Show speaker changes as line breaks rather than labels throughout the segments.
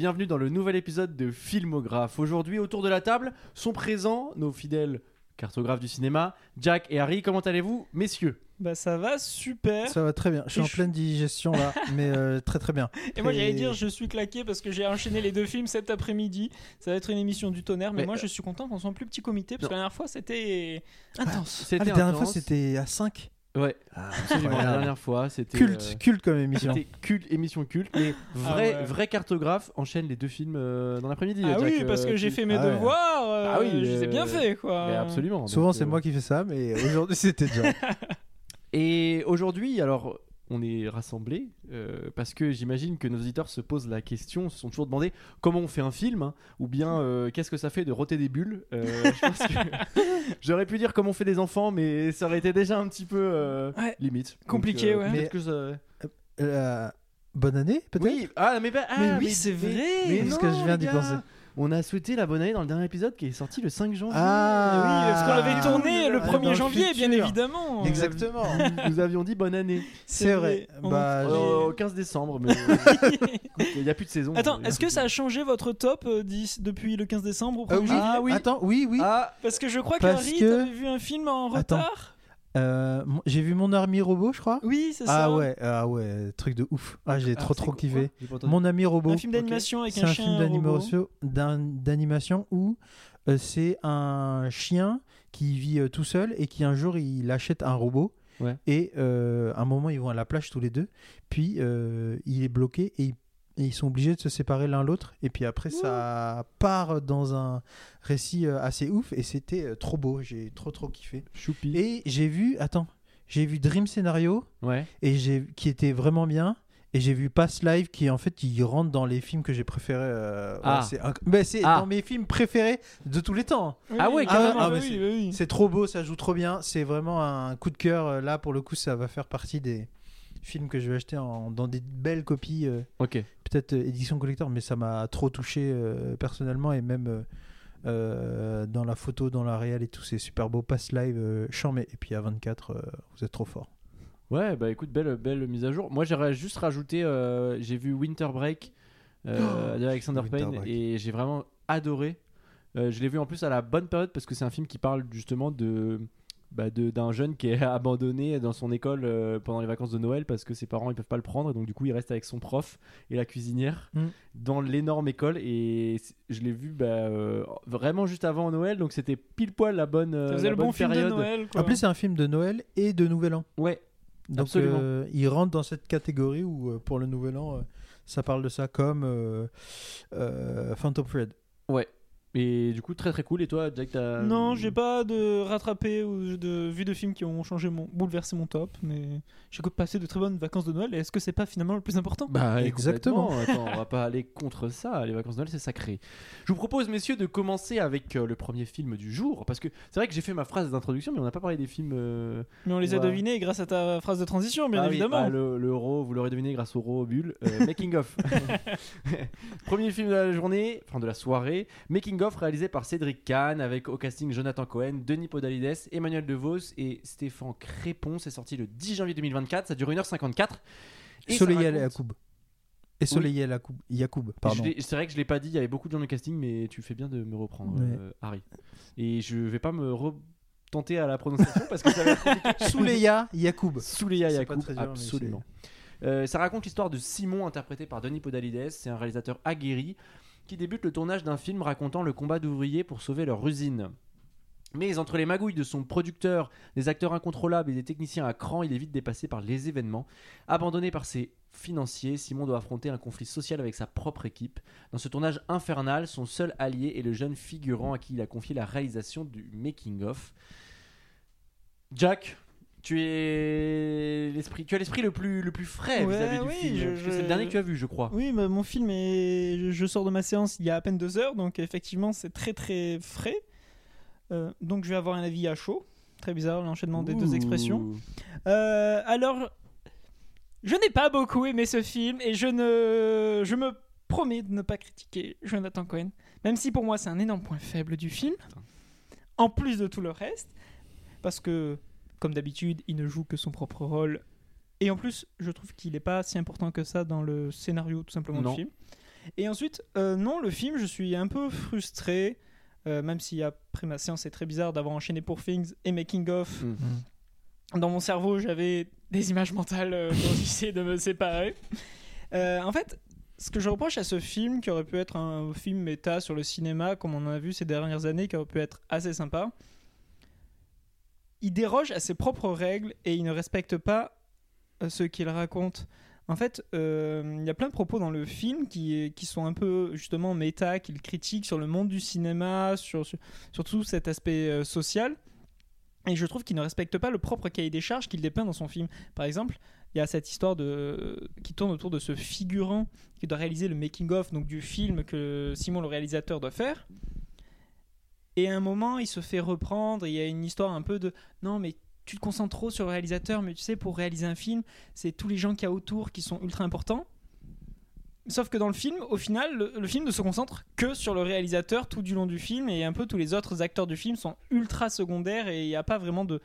bienvenue dans le nouvel épisode de Filmographe. Aujourd'hui, autour de la table sont présents nos fidèles cartographes du cinéma, Jack et Harry. Comment allez-vous, messieurs?
Bah ça va super.
Ça va très bien. Je suis
Et
en
je-
pleine digestion là, mais euh, très très bien.
Et moi j'allais dire je suis claqué parce que j'ai enchaîné les deux films cet après-midi. Ça va être une émission du tonnerre, mais,
Mais,
moi
euh,
je suis content qu'on soit en plus petit comité parce que la dernière fois c'était intense.
C'était
Ah, la dernière fois
intense.
c'était à 5.
Ouais, absolument. La dernière fois, c'était.
Culte,
euh,
culte comme émission.
C'était culte, émission culte, mais vrai,
ouais.
vrai cartographe enchaîne les deux films euh, dans l'après-midi.
Ah
Jack,
oui,
euh,
parce que j'ai fait mes
Ah ouais.
devoirs. euh,
Ah oui,
je les ai bien fait quoi.
Mais absolument.
Souvent c'est
euh,
moi qui fais ça, mais aujourd'hui c'était déjà.
Et aujourd'hui, alors, on est rassemblés euh, parce que j'imagine que nos auditeurs se posent la question, se sont toujours demandé comment on fait un film, hein, ou bien euh, qu'est-ce que ça fait de roter des bulles. Euh, j'aurais pu dire comment on fait des enfants, mais ça aurait été déjà un petit peu euh,
Ouais.
limite. Donc,
Compliqué,
euh,
ouais.
peut-être
Mais-
que ça-
Euh, bonne année peut-être?
Oui, ah, mais, bah, ah,
Mais oui, c'est vrai.
Mais
Parce
non,
que je viens d'y penser.
On a souhaité la bonne année dans le dernier épisode qui est sorti le 5 janvier.
Ah
oui, parce qu'on l'avait tourné le
Ah,
1er
dans le
janvier, bien évidemment.
Exactement.
Nous avions dit bonne année.
C'est vrai. Bah,
Euh, Au 15 décembre, mais il n'y a plus de saison.
Attends,
Euh,
est-ce que ça a changé votre top euh, depuis le 15 décembre au 1er
Euh, oui.
janvier
Ah oui.
Attends, oui, oui.
Ah,
Parce que je crois que
Parce
Harry,
que-
t'avais vu un film en
Attends.
retard.
Euh, J'ai vu mon ami robot, je crois.
Oui, c'est ça.
Ah ouais, ah ouais, truc de ouf. Ah j'ai
Ah,
trop
c'est
trop kiffé. Mon ami robot.
Un film d'animation avec
C'est
un,
un
chien
film
robot.
d'animation d'un- d'animation où euh, c'est un chien qui vit euh, tout seul et qui un jour il achète un robot.
Ouais.
Et à un moment ils vont à la plage tous les deux. Puis il est bloqué et, il- et ils sont obligés de se séparer l'un l'autre. Et puis après ça part dans un récit euh, assez ouf et c'était euh, trop beau. J'ai trop trop kiffé.
Choupi.
Et j'ai vu, attends, j'ai vu Dream Scenario
Ouais.
et j'ai qui était vraiment bien et j'ai vu Past Live qui en fait il rentre dans les films que j'ai préférés euh, ouais,
Ah.
c'est
Ah.
dans mes films préférés de tous les temps
Oui,
Ah ouais,
oui,
carrément.
ah
Ah,
oui,
c'est-
oui,
trop beau ça joue trop bien c'est vraiment un coup de cœur là pour le coup ça va faire partie des films que je vais acheter en- dans des belles copies euh,
Ok.
peut-être euh, édition collector mais ça m'a trop touché euh, personnellement et même dans la photo dans la réal et tout c'est super beau Past Live euh, charmé et puis à 24 euh, vous êtes trop fort
Ouais, bah écoute, belle, belle mise à jour. Moi, j'aurais juste rajouté, j'ai vu Winter Break euh, de Alexander
Winter
Payne
Break.
et j'ai vraiment adoré. Euh, je l'ai vu en plus à la bonne période parce que c'est un film qui parle justement de bah, de- d'un jeune qui est abandonné dans son école euh, pendant les vacances de Noël parce que ses parents ils peuvent pas le prendre et donc du coup il reste avec son prof et la cuisinière
Mm.
dans l'énorme école et je l'ai vu bah, euh, vraiment juste avant Noël donc c'était pile poil la bonne euh,
Ça
la
faisait le
bonne
bon film de
période.
Noël. Quoi.
en plus c'est un film de Noël et de Nouvel An
ouais
Donc
Absolument.
euh, il rentre dans cette catégorie où euh, pour le nouvel an, euh, ça parle de ça comme euh, euh, Phantom Thread.
ouais et du coup très très cool et toi Jack t'as
Non, j'ai pas de rattrapé ou de vu de films qui ont changé mon, bouleversé mon top, mais j'ai passé de très bonnes vacances de Noël. Et est-ce que c'est pas finalement le plus important?
Bah,
Exactement.
Attends, on va pas aller contre ça. Les vacances de Noël, c'est sacré. Je vous propose, messieurs, de commencer avec euh, le premier film du jour. Parce que c'est vrai que j'ai fait ma phrase d'introduction, mais on n'a pas parlé des films. euh,
Mais on les a devinés grâce à ta phrase de transition, bien
ah oui,
évidemment.
bah, le, le Raw, vous l'aurez deviné grâce au Raw Bull. euh, Making of. premier film de la journée, enfin de la soirée. Making of réalisé par Cédric Kahn avec au casting Jonathan Cohen, Denis Podalides, Emmanuel DeVos et Stéphane Crépon. C'est sorti le 10 janvier 2024. Ça dure 1h54. Et
Soleil
raconte-
El Yacoub. Et Soleil El Yacoub. Yacoub,
Et
pardon.
C'est vrai que je l'ai pas dit, il y avait beaucoup de gens de casting, mais tu fais bien de me reprendre,
Ouais.
euh, Harry. Et je vais pas me retenter à la prononciation parce que ça va être.
Souleya Yacoub.
Souleya Yacoub,
dur,
absolument. Euh, ça raconte l'histoire de Simon, interprété par Denis Podalides. C'est un réalisateur aguerri qui débute le tournage d'un film racontant le combat d'ouvriers pour sauver leur usine. Mais entre les magouilles de son producteur, des acteurs incontrôlables et des techniciens à cran, il est vite dépassé par les événements. Abandonné par ses financiers, Simon doit affronter un conflit social avec sa propre équipe. Dans ce tournage infernal, son seul allié est le jeune figurant à qui il a confié la réalisation du making-of. Jack, tu es l'esprit, tu as l'esprit le plus, le plus frais
Ouais,
vis-à-vis du
oui,
film.
je-
c'est le dernier que tu as vu, je crois.
Oui, mais mon film est. Je, je sors de ma séance il y a à peine deux heures, donc effectivement c'est très très frais. Euh, donc je vais avoir un avis à chaud. Très bizarre l'enchaînement des deux expressions. Euh, alors, je n'ai pas beaucoup aimé ce film et je ne, je me promets de ne pas critiquer Jonathan Cohen, même si pour moi c'est un énorme point faible du film. En plus de tout le reste, parce que comme d'habitude, il ne joue que son propre rôle. Et en plus, je trouve qu'il n'est pas si important que ça dans le scénario tout simplement
Non.
du film. Et ensuite, euh, non, le film, je suis un peu frustré, euh, même si après ma séance, c'est très bizarre d'avoir enchaîné pour Things et Making of.
Mm.
Dans mon cerveau, j'avais des images mentales euh, dont j'essayais de me séparer. Euh, en fait, ce que je reproche à ce film, qui aurait pu être un film méta sur le cinéma, comme on en a vu ces dernières années, qui aurait pu être assez sympa, il déroge à ses propres règles et il ne respecte pas euh, ce qu'il raconte. En fait, euh, il y a plein de propos dans le film qui, sont un peu justement méta, qu'il critique sur le monde du cinéma, sur, sur, tout cet aspect euh, social. Et je trouve qu'il ne respecte pas le propre cahier des charges qu'il dépeint dans son film. Par exemple, il y a cette histoire qui tourne autour de ce figurant qui doit réaliser le making-of donc du film que Simon le réalisateur doit faire. Et à un moment, il se fait reprendre. Il y a une histoire un peu de non, mais tu te concentres trop sur le réalisateur, mais tu sais, pour réaliser un film, c'est tous les gens qu'il y a autour qui sont ultra importants. Sauf que dans le film, au final, le, film ne se concentre que sur le réalisateur tout du long du film et un peu tous les autres acteurs du film sont ultra secondaires et il n'y a pas vraiment de,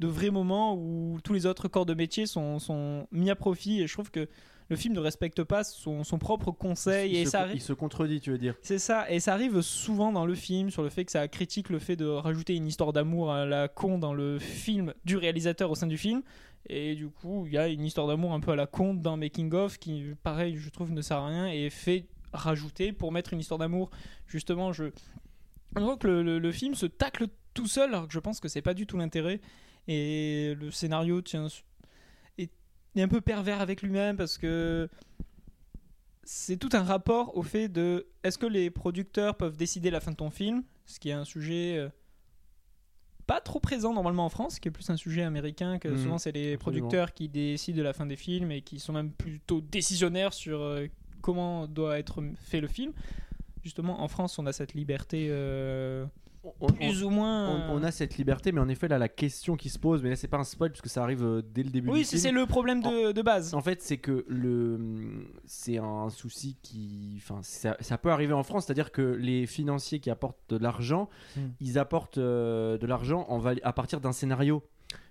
de vrais moments où tous les autres corps de métier sont, sont mis à profit et je trouve que le film ne respecte pas son, son propre conseil
il,
et
se,
ça
il se contredit, tu veux dire.
c'est ça, et ça arrive souvent dans le film sur le fait que ça critique le fait de rajouter une histoire d'amour à la con dans le film du réalisateur au sein du film. Et du coup, il y a une histoire d'amour un peu à la con dans Making of qui, pareil, je trouve ne sert à rien et fait rajouter pour mettre une histoire d'amour. Justement, je. On voit que le, le- le film se tacle tout seul alors que je pense que c'est pas du tout l'intérêt. Et le scénario tient. Est, est un peu pervers avec lui-même parce que c'est tout un rapport au fait de est-ce que les producteurs peuvent décider la fin de ton film, ce qui est un sujet euh, pas trop présent normalement en France, qui est plus un sujet américain que
Mhm,
souvent c'est les
absolument.
producteurs qui décident de la fin des films et qui sont même plutôt décisionnaires sur euh, comment doit être fait le film. Justement, en France, on a cette liberté euh,
On, on-
plus ou moins.
on a cette liberté, mais en effet, là, la question qui se pose, mais là, c'est pas un spoil puisque ça arrive euh, dès le début
Oui, c'est le problème de, de base.
En fait, c'est que le, c'est un souci qui, enfin, ça, ça peut arriver en France, c'est-à-dire que les financiers qui apportent de l'argent,
Mm.
ils apportent euh, de l'argent à partir d'un scénario.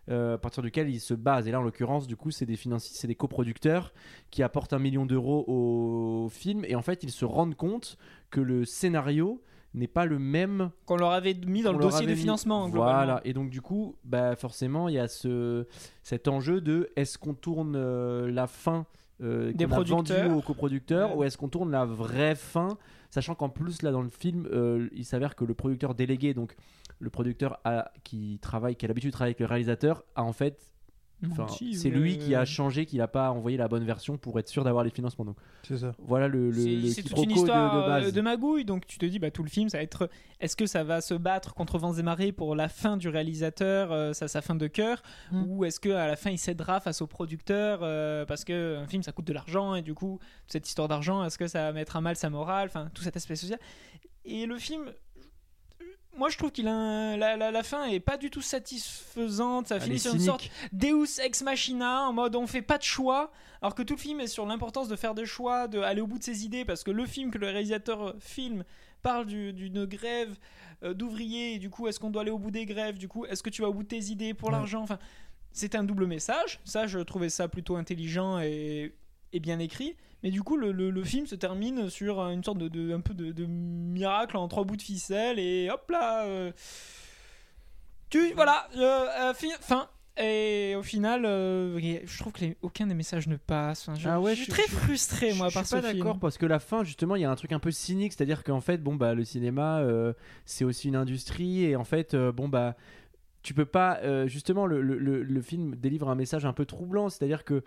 euh, à partir duquel ils se basent. Et là, en l'occurrence, du coup, c'est des financiers, c'est des coproducteurs qui apportent un million d'euros au film. Et en fait, ils se rendent compte que le scénario n'est pas le même
Qu'on leur avait mis dans le dossier de financement. globalement.
Voilà, et donc du coup, bah, forcément, il y a ce, cet enjeu de est-ce qu'on tourne euh, la fin euh,
Des
vendue
producteurs.
aux coproducteurs
Ouais.
ou est-ce qu'on tourne la vraie fin Sachant qu'en plus, là, dans le film, euh, il s'avère que le producteur délégué, donc le producteur a- qui travaille, qui a l'habitude de travailler avec le réalisateur, a en fait. Enfin,
Menti,
c'est lui
euh,
qui a changé, qu'il n'a pas envoyé la bonne version pour être sûr d'avoir les financements. Donc
C'est ça.
voilà le, le,
C'est- toute
quiproquo
une
de-
histoire
de,
euh,
base.
de magouille, donc tu te dis, bah, tout le film, ça va être est-ce que ça va se battre contre vents et marées pour la fin du réalisateur, euh, sa, sa fin de cœur,
Mm.
ou est-ce qu'à la fin il cédera face au producteur euh, parce que un film ça coûte de l'argent et du coup, cette histoire d'argent, est-ce que ça va mettre à mal sa morale, enfin, tout cet aspect social. Et le film. Moi, je trouve qu'il a un- la, la, la fin est pas du tout satisfaisante. Ça
Elle
finit sur une sorte. Deus ex machina en mode on fait pas de choix alors que tout le film est sur l'importance de faire des choix de aller au bout de ses idées parce que le film que le réalisateur euh, filme parle du- d'une grève euh, d'ouvriers et du coup est-ce qu'on doit aller au bout des grèves? Du coup est-ce que tu vas au bout de tes idées pour
Ouais.
l'argent? Enfin c'est un double message ça je trouvais ça plutôt intelligent et, et bien écrit mais du coup le, le- le film se termine sur une sorte de, de- un peu de, de miracle en trois bouts de ficelle et hop là euh, tu voilà euh, euh, fi- fin et au final, euh, je trouve que les- aucun des messages ne passe. Enfin, je,
Ah ouais,
je suis
je-
très
je-
frustré moi
je
par
suis pas
ce film.
d'accord parce que la fin justement il y a un truc un peu cynique c'est à dire qu'en fait bon bah le cinéma c'est aussi une industrie et en fait bon bah tu peux pas justement le, le- le- le film délivre un message un peu troublant c'est à dire que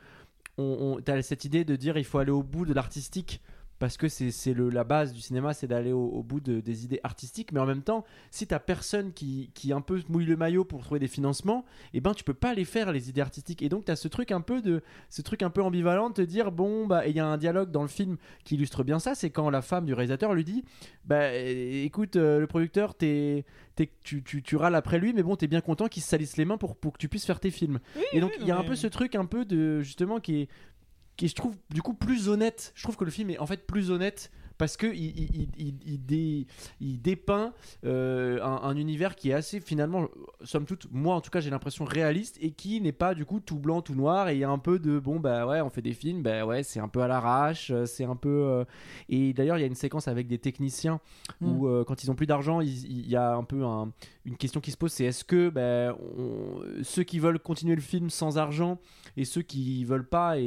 on, on- cette idée de dire il faut aller au bout de l'artistique parce que c'est la base du cinéma, c'est d'aller au, au bout de- des idées artistiques, mais en même temps, si t'as personne qui, qui un peu mouille le maillot pour trouver des financements, et ben tu peux pas les faire les idées artistiques. Et donc t'as ce truc un peu de ce truc un peu ambivalent de te dire bon bah il y a un dialogue dans le film qui illustre bien ça, c'est quand la femme du réalisateur lui dit bah écoute euh, le producteur t'es tu, tu, tu râles après lui, mais bon t'es bien content qu'il se salisse les mains pour, pour que tu puisses faire tes films.
Oui,
Et donc
oui,
il y a un peu ce truc un peu de justement qui est qui est, je trouve du coup plus honnête. Je trouve que le film est en fait plus honnête parce que il, il, il, il dé- il dépeint euh, un, un univers qui est assez finalement, somme toute, moi en tout cas j'ai l'impression réaliste et qui n'est pas du coup tout blanc, tout noir et il y a un peu de bon bah ouais on fait des films, bah ouais c'est un peu à l'arrache, euh, c'est un peu euh, et d'ailleurs il y a une séquence avec des techniciens
Mm.
où euh, quand ils ont plus d'argent il, y a un peu un- une question qui se pose c'est est-ce que bah, on- ceux qui veulent continuer le film sans argent et ceux qui veulent pas et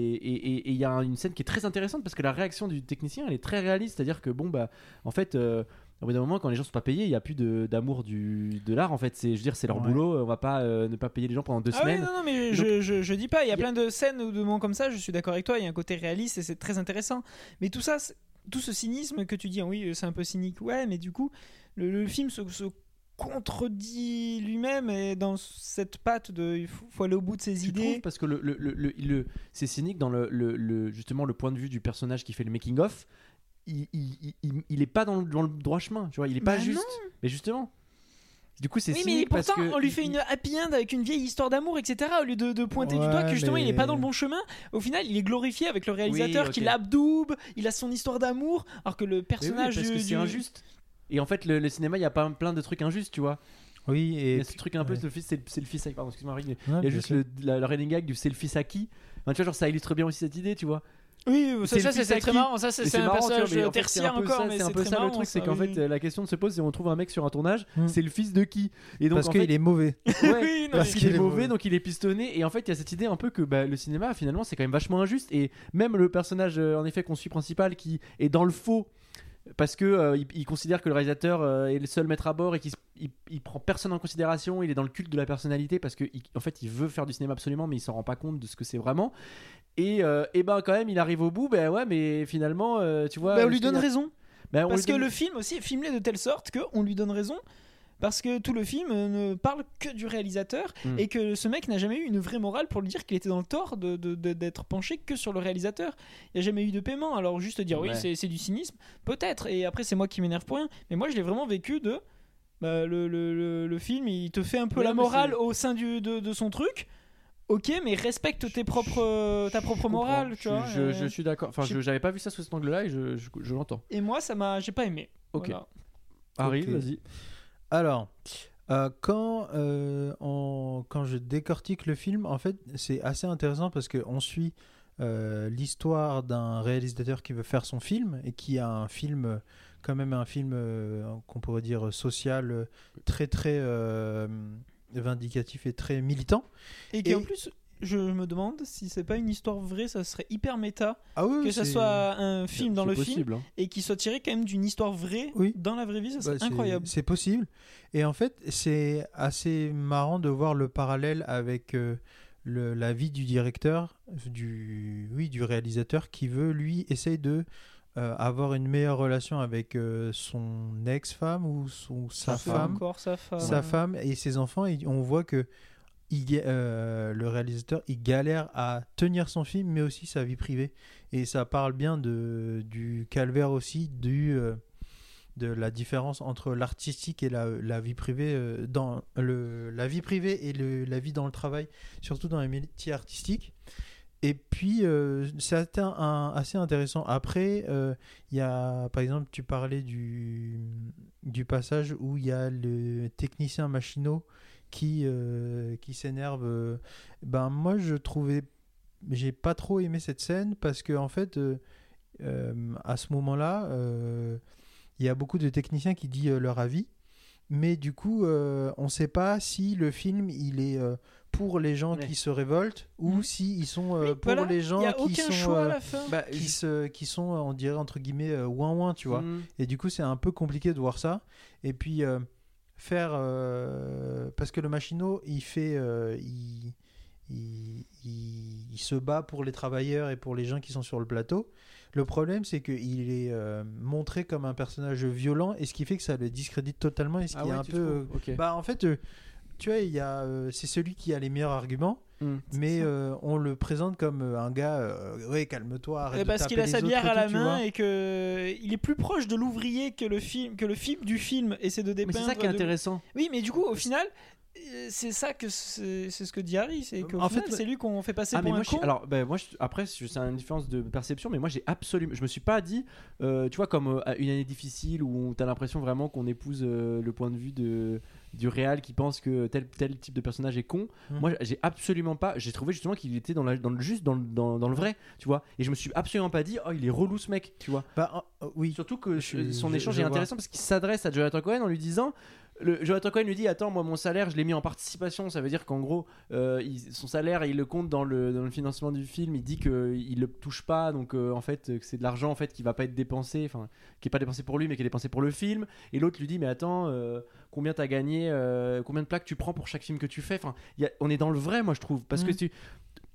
il y a une scène qui est très intéressante parce que la réaction du technicien elle est très réaliste c'est à dire que bon bah en fait euh, au bout d'un moment, quand les gens sont pas payés, il y a plus d'amour du de l'art. En fait, c'est, je veux dire, c'est leur
Ouais.
boulot. On va pas euh, ne pas payer les gens pendant deux
Ah oui,
semaines.
non, non, mais
Donc-
je, je, je dis pas. Il y a
Il y a-
plein de scènes ou de moments comme ça. Je suis d'accord avec toi. Il y a un côté réaliste et c'est très intéressant. Mais tout ça, tout ce cynisme que tu dis, oui, c'est un peu cynique. Ouais, mais du coup, le, le film se, se contredit lui-même et dans cette patte de il faut, faut aller au bout de ses
Tu
idées.
parce que le, le, le, c'est cynique dans le, le, le- justement le point de vue du personnage qui fait le making of. Il, il, il- il- il est pas dans le, dans le droit chemin, tu vois. Il est pas
Bah
juste.
non.
Mais justement. Du coup, c'est
Oui, mais
parce
pourtant,
que
on lui
il-
fait
il-
une happy end avec une vieille histoire d'amour, etc. Au lieu de, de pointer du doigt que justement il est pas dans le bon chemin. Au final, il est glorifié avec le réalisateur qui l'abdouble. Il a son histoire d'amour, alors que le
oui,
personnage
parce
du-
que c'est
du-
injuste. Et en fait, le, le cinéma, il y a pas plein de trucs injustes, tu vois.
Oui,
Il
et
y a ce truc un peu,
ouais.
le fils, c'est c'est le fils, pardon, excuse-moi, il y a juste le, la, le running gag du c'est le fils à qui. Enfin, tu vois, genre ça illustre bien aussi cette idée, tu vois.
Oui,
C'est
ça, ça, c'est très marrant. Ça, c'est un
marrant, tu vois,
personnage tertiaire encore,
c'est un peu ça le truc, c'est qu'en fait, la question se pose et on trouve un mec sur un tournage,
Hmm.
c'est le fils de qui? Et donc
parce
en
qu'il est mauvais.
ouais,
Oui, non,
parce qu'il
qu'il
est mauvais. donc il est pistonné. Et en fait, il y a cette idée un peu que bah, le cinéma, finalement, c'est quand même vachement injuste. Et même le personnage, euh, en effet, qu'on suit principal, qui est dans le faux. Parce que euh, il, il considère que le réalisateur euh, est le seul maître à bord et qu'il s- il, il prend personne en considération. Il est dans le culte de la personnalité parce que il- en fait il veut faire du cinéma absolument, mais il s'en rend pas compte de ce que c'est vraiment. Et, euh, et ben quand même il arrive au bout. Ben ouais, mais finalement tu vois.
Bah, on lui donne raison.
Ben, on
Parce
lui
que le film aussi est filmé de telle sorte qu'on lui donne raison. Parce que tout le film euh, ne parle que du réalisateur
Mm.
et que ce mec n'a jamais eu une vraie morale pour lui dire qu'il était dans le tort de- de- de- d'être penché que sur le réalisateur. Il n'y a jamais eu de paiement. Alors juste dire oui,
Ouais.
c'est c'est du cynisme, peut-être. Et après, c'est moi qui m'énerve pour rien. Mais moi, je l'ai vraiment vécu de. bah, le, le- le- le film, il te fait un peu
Ouais,
la morale au sein du, de, de son truc. Ok, mais respecte tes propres, ta propre morale, tu
Je-
vois.
Je,
euh,
je suis d'accord. Enfin, j'avais pas vu ça sous cet angle-là et je, je, je l'entends.
Et moi, ça m'a, j'ai pas aimé.
Ok.
Voilà.
Harry,
Ok.
vas-y.
Alors, euh, quand, euh, on- quand je décortique le film, en fait, c'est assez intéressant parce qu'on suit euh, l'histoire d'un réalisateur qui veut faire son film et qui a un film, quand même un film qu'on pourrait dire social, très très vindicatif et très militant.
Et qui
Et-
en plus, je me demande si c'est pas une histoire vraie, ça serait hyper méta
Ah oui,
que ça soit un film dans le film
possible, hein.
et qui soit tiré quand même d'une histoire vraie
Oui.
dans la vraie vie, ça
Bah,
serait
c'est-
incroyable.
C'est possible. Et en fait, c'est assez marrant de voir le parallèle avec euh, le- la vie du directeur, du, oui, du réalisateur, qui veut, lui, essayer de euh, avoir une meilleure relation avec euh, son ex-femme ou son, sa femme,
encore sa femme.
sa femme et ses enfants. Et on voit que euh, le réalisateur, il galère à tenir son film, mais aussi sa vie privée. Et ça parle bien de, du calvaire aussi, du, euh, de la différence entre l'artistique et la, la vie privée, euh, dans le, la vie privée et le, la vie dans le travail, surtout dans les métiers artistiques. Et puis, c'est assez, intéressant. Après, il y a, par exemple, tu parlais du, du passage où il y a le technicien machinot qui, euh, qui s'énerve. euh, Ben, moi, je trouvais. J'ai pas trop aimé cette scène parce que, en fait, euh, à ce moment-là, il y a beaucoup de techniciens qui disent leur avis. Mais du coup, on ne sait pas si le film il est pour les gens
Ouais.
qui se révoltent ou
Mhm.
si ils sont euh, pour
voilà,
les gens qui sont euh.
Bah,
qui se qui sont on dirait entre guillemets ouin ouin tu vois
Mm.
et du coup c'est un peu compliqué de voir ça et puis euh, faire euh, parce que le machinot il fait euh, il, il, il- il se bat pour les travailleurs et pour les gens qui sont sur le plateau. Le problème c'est qu'il est euh, montré comme un personnage violent et ce qui fait que ça le discrédite totalement et ce
Ah
est
ouais,
un peu bah en fait tu vois il y a c'est celui qui a les meilleurs arguments
Mm.
mais euh, on le présente comme euh, un gars euh, ouais calme-toi arrête
Et
de
parce qu'il a sa bière
et
à la main et que il est plus proche de l'ouvrier que le film que le film du film essaie de
Mais
dépeindre.
c'est ça qui est
de-
intéressant.
Oui, mais du coup, au final, c'est ça que c'est ce que dit Harry, c'est qu'au
En
final,
fait,
c'est lui qu'on fait passer
Ah mais
pour
moi,
un
je
con.
alors ben, moi je- après c'est une différence de perception mais moi j'ai absolument je me suis pas dit euh, tu vois comme euh, une année difficile où t'as l'impression vraiment qu'on épouse euh, le point de vue de du réal qui pense que tel tel type de personnage est con
Mhm.
moi j'ai absolument pas j'ai trouvé justement qu'il était dans, la, dans le juste dans le, dans, dans le vrai tu vois et je me suis absolument pas dit oh il est relou ce mec tu vois
Bah, euh, oui.
Surtout que
Je-
son
je-
échange
je
est
vois.
intéressant parce qu'il s'adresse à Jonathan Cohen en lui disant. Le, Jonathan Cohen lui dit Attends, moi, mon salaire, je l'ai mis en participation. Ça veut dire qu'en gros, euh, il- son salaire, il le compte dans le, dans le financement du film. Il dit qu'il le touche pas. Donc, euh, en fait, que c'est de l'argent en fait, qui va pas être dépensé. Enfin, qui est pas dépensé pour lui, mais qui est dépensé pour le film. Et l'autre lui dit Mais attends, euh, combien t'as gagné Combien de plaques tu prends pour chaque film que tu fais? Enfin, il y a- on est dans le vrai, moi, je trouve. Parce que
Mhm.
tu